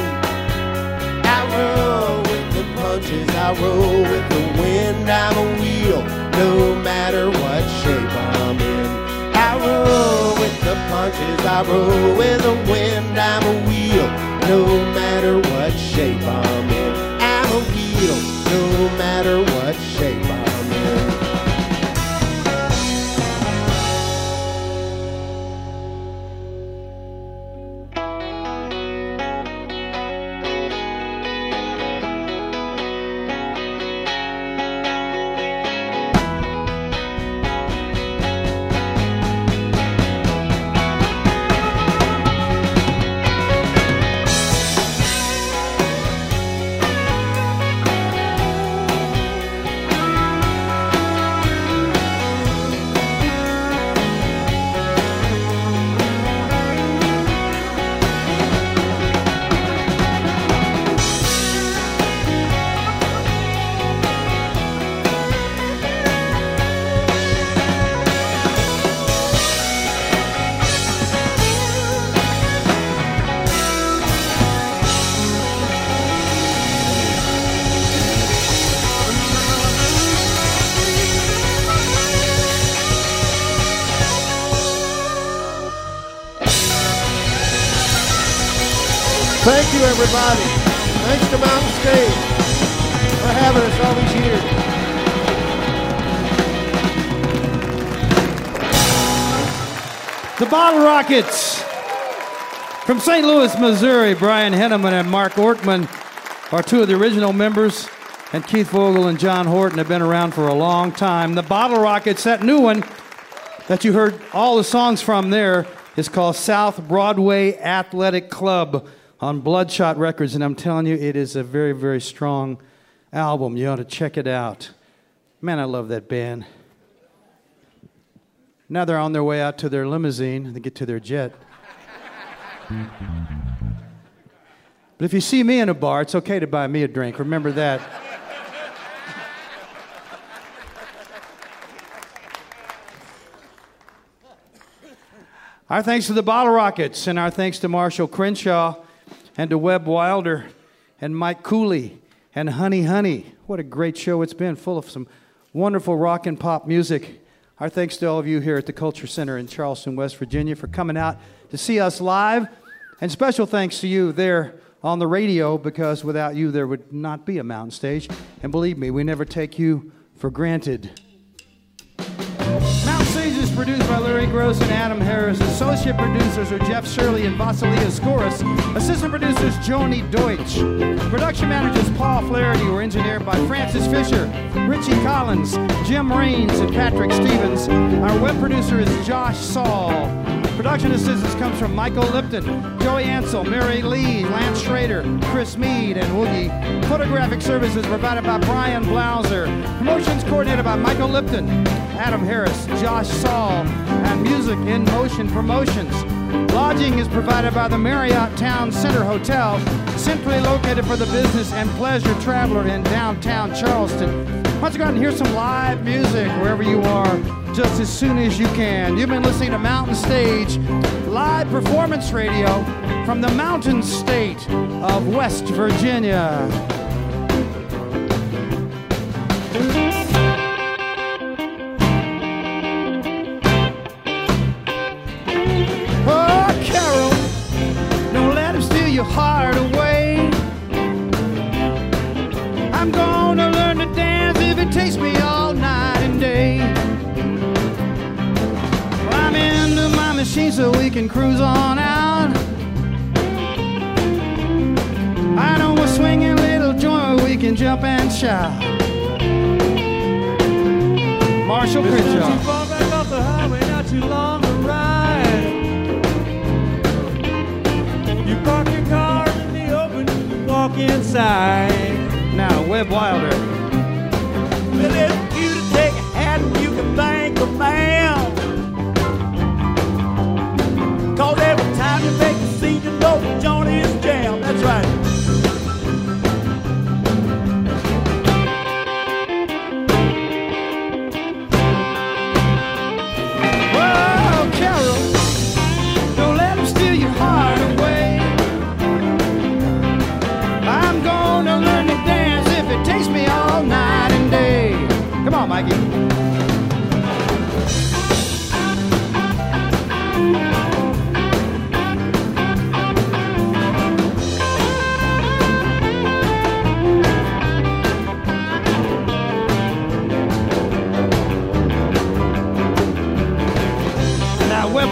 M: I roll with the punches, I roll with the wind. I'm a wheel, no matter what shape I'm in. I roll with the punches, I roll with the wind. I'm a wheel, no matter what shape I'm in. I'm a wheel, no matter what
L: everybody. Thanks to Mountain Stage for having us all these years.
A: The Bottle Rockets. From St. Louis, Missouri, Brian Henneman and Mark Ortmann are two of the original members, and Keith Vogel and John Horton have been around for a long time. The Bottle Rockets, that new one that you heard all the songs from there, is called South Broadway Athletic Club on Bloodshot Records, and I'm telling you, it is a very, very strong album. You ought to check it out. Man, I love that band. Now they're on their way out to their limousine to get to their jet. But if you see me in a bar, it's okay to buy me a drink. Remember that. Our thanks to the Bottle Rockets, and our thanks to Marshall Crenshaw, and to Webb Wilder, and Mike Cooley, and HONEYHONEY. What a great show it's been, full of some wonderful rock and pop music. Our thanks to all of you here at the Culture Center in Charleston, West Virginia, for coming out to see us live. And special thanks to you there on the radio, because without you, there would not be a mountain stage. And believe me, we never take you for granted. Produced by Larry Groce and Adam Harris. Associate producers are Jeff Shirley and Vasilia Skouras. Assistant producers Joni Deutsch. Production managers Paul Flaherty were engineered by Francis Fisher, Richie Collins, Jim Raines, and Patrick Stevens. Our web producer is Josh Saul. Production assistance comes from Michael Lipton, Joey Ansel, Mary Lee, Lance Schrader, Chris Mead, and Woogie. Photographic services provided by Brian Blauser. Promotions coordinated by Michael Lipton, Adam Harris, Josh Saul, and Music in Motion Promotions. Lodging is provided by the Marriott Town Center Hotel, centrally located for the business and pleasure traveler in downtown Charleston. Why don't you go out and hear some live music wherever you are just as soon as you can. You've been listening to Mountain Stage live performance radio from the mountain state of West Virginia. So we can cruise on out. I know a swinging little joint where we can jump and shout. Marshall
D: Too
A: Crenshaw.
D: far back off the highway, not too long a ride. You park your car in the open, you walk inside.
A: Now, Webb Wilder.
D: Well, it's you to take a hat and you can thank the man. Cause every time you make a scene, you know joint is jammed. That's right.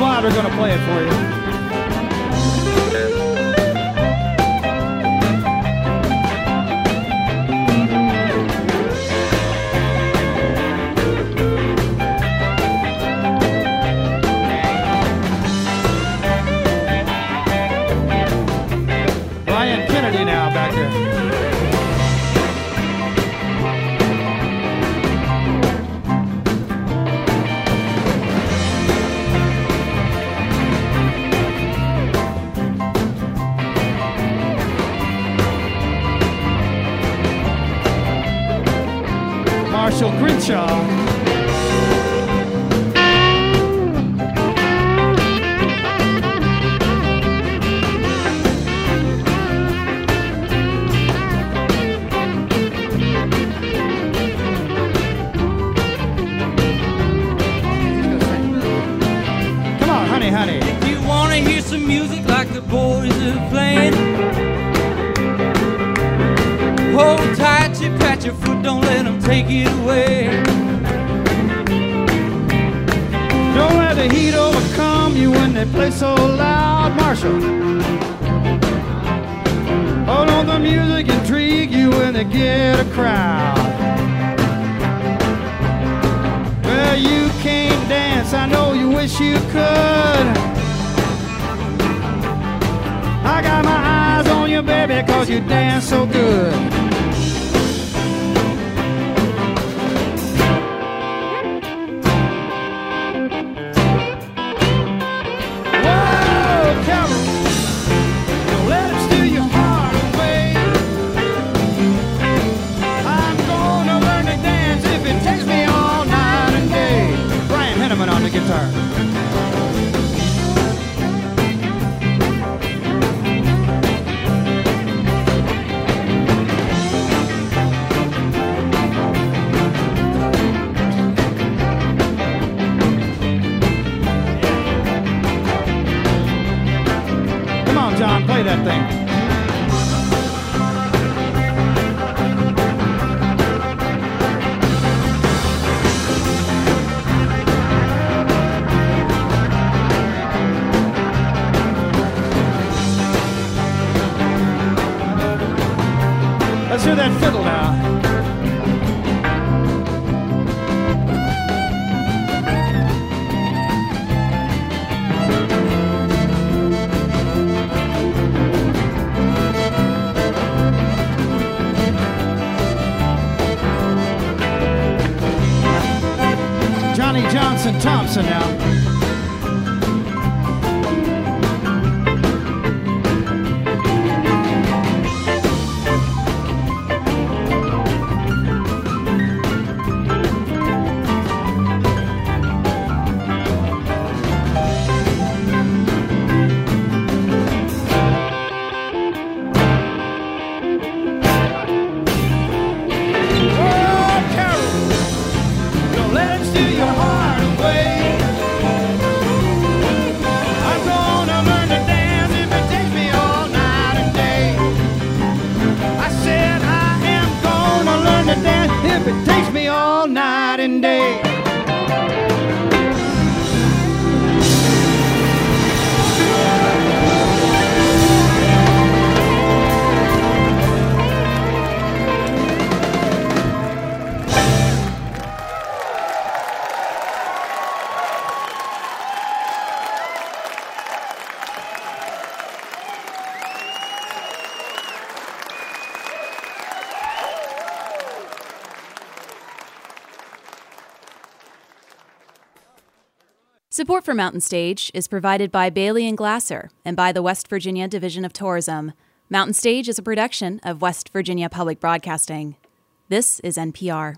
A: Now, Webb Wilder gonna play it for you.
N: Support for Mountain Stage is provided by Bailey and Glasser and by the West Virginia Division of Tourism. Mountain Stage is a production of West Virginia Public Broadcasting. This is NPR.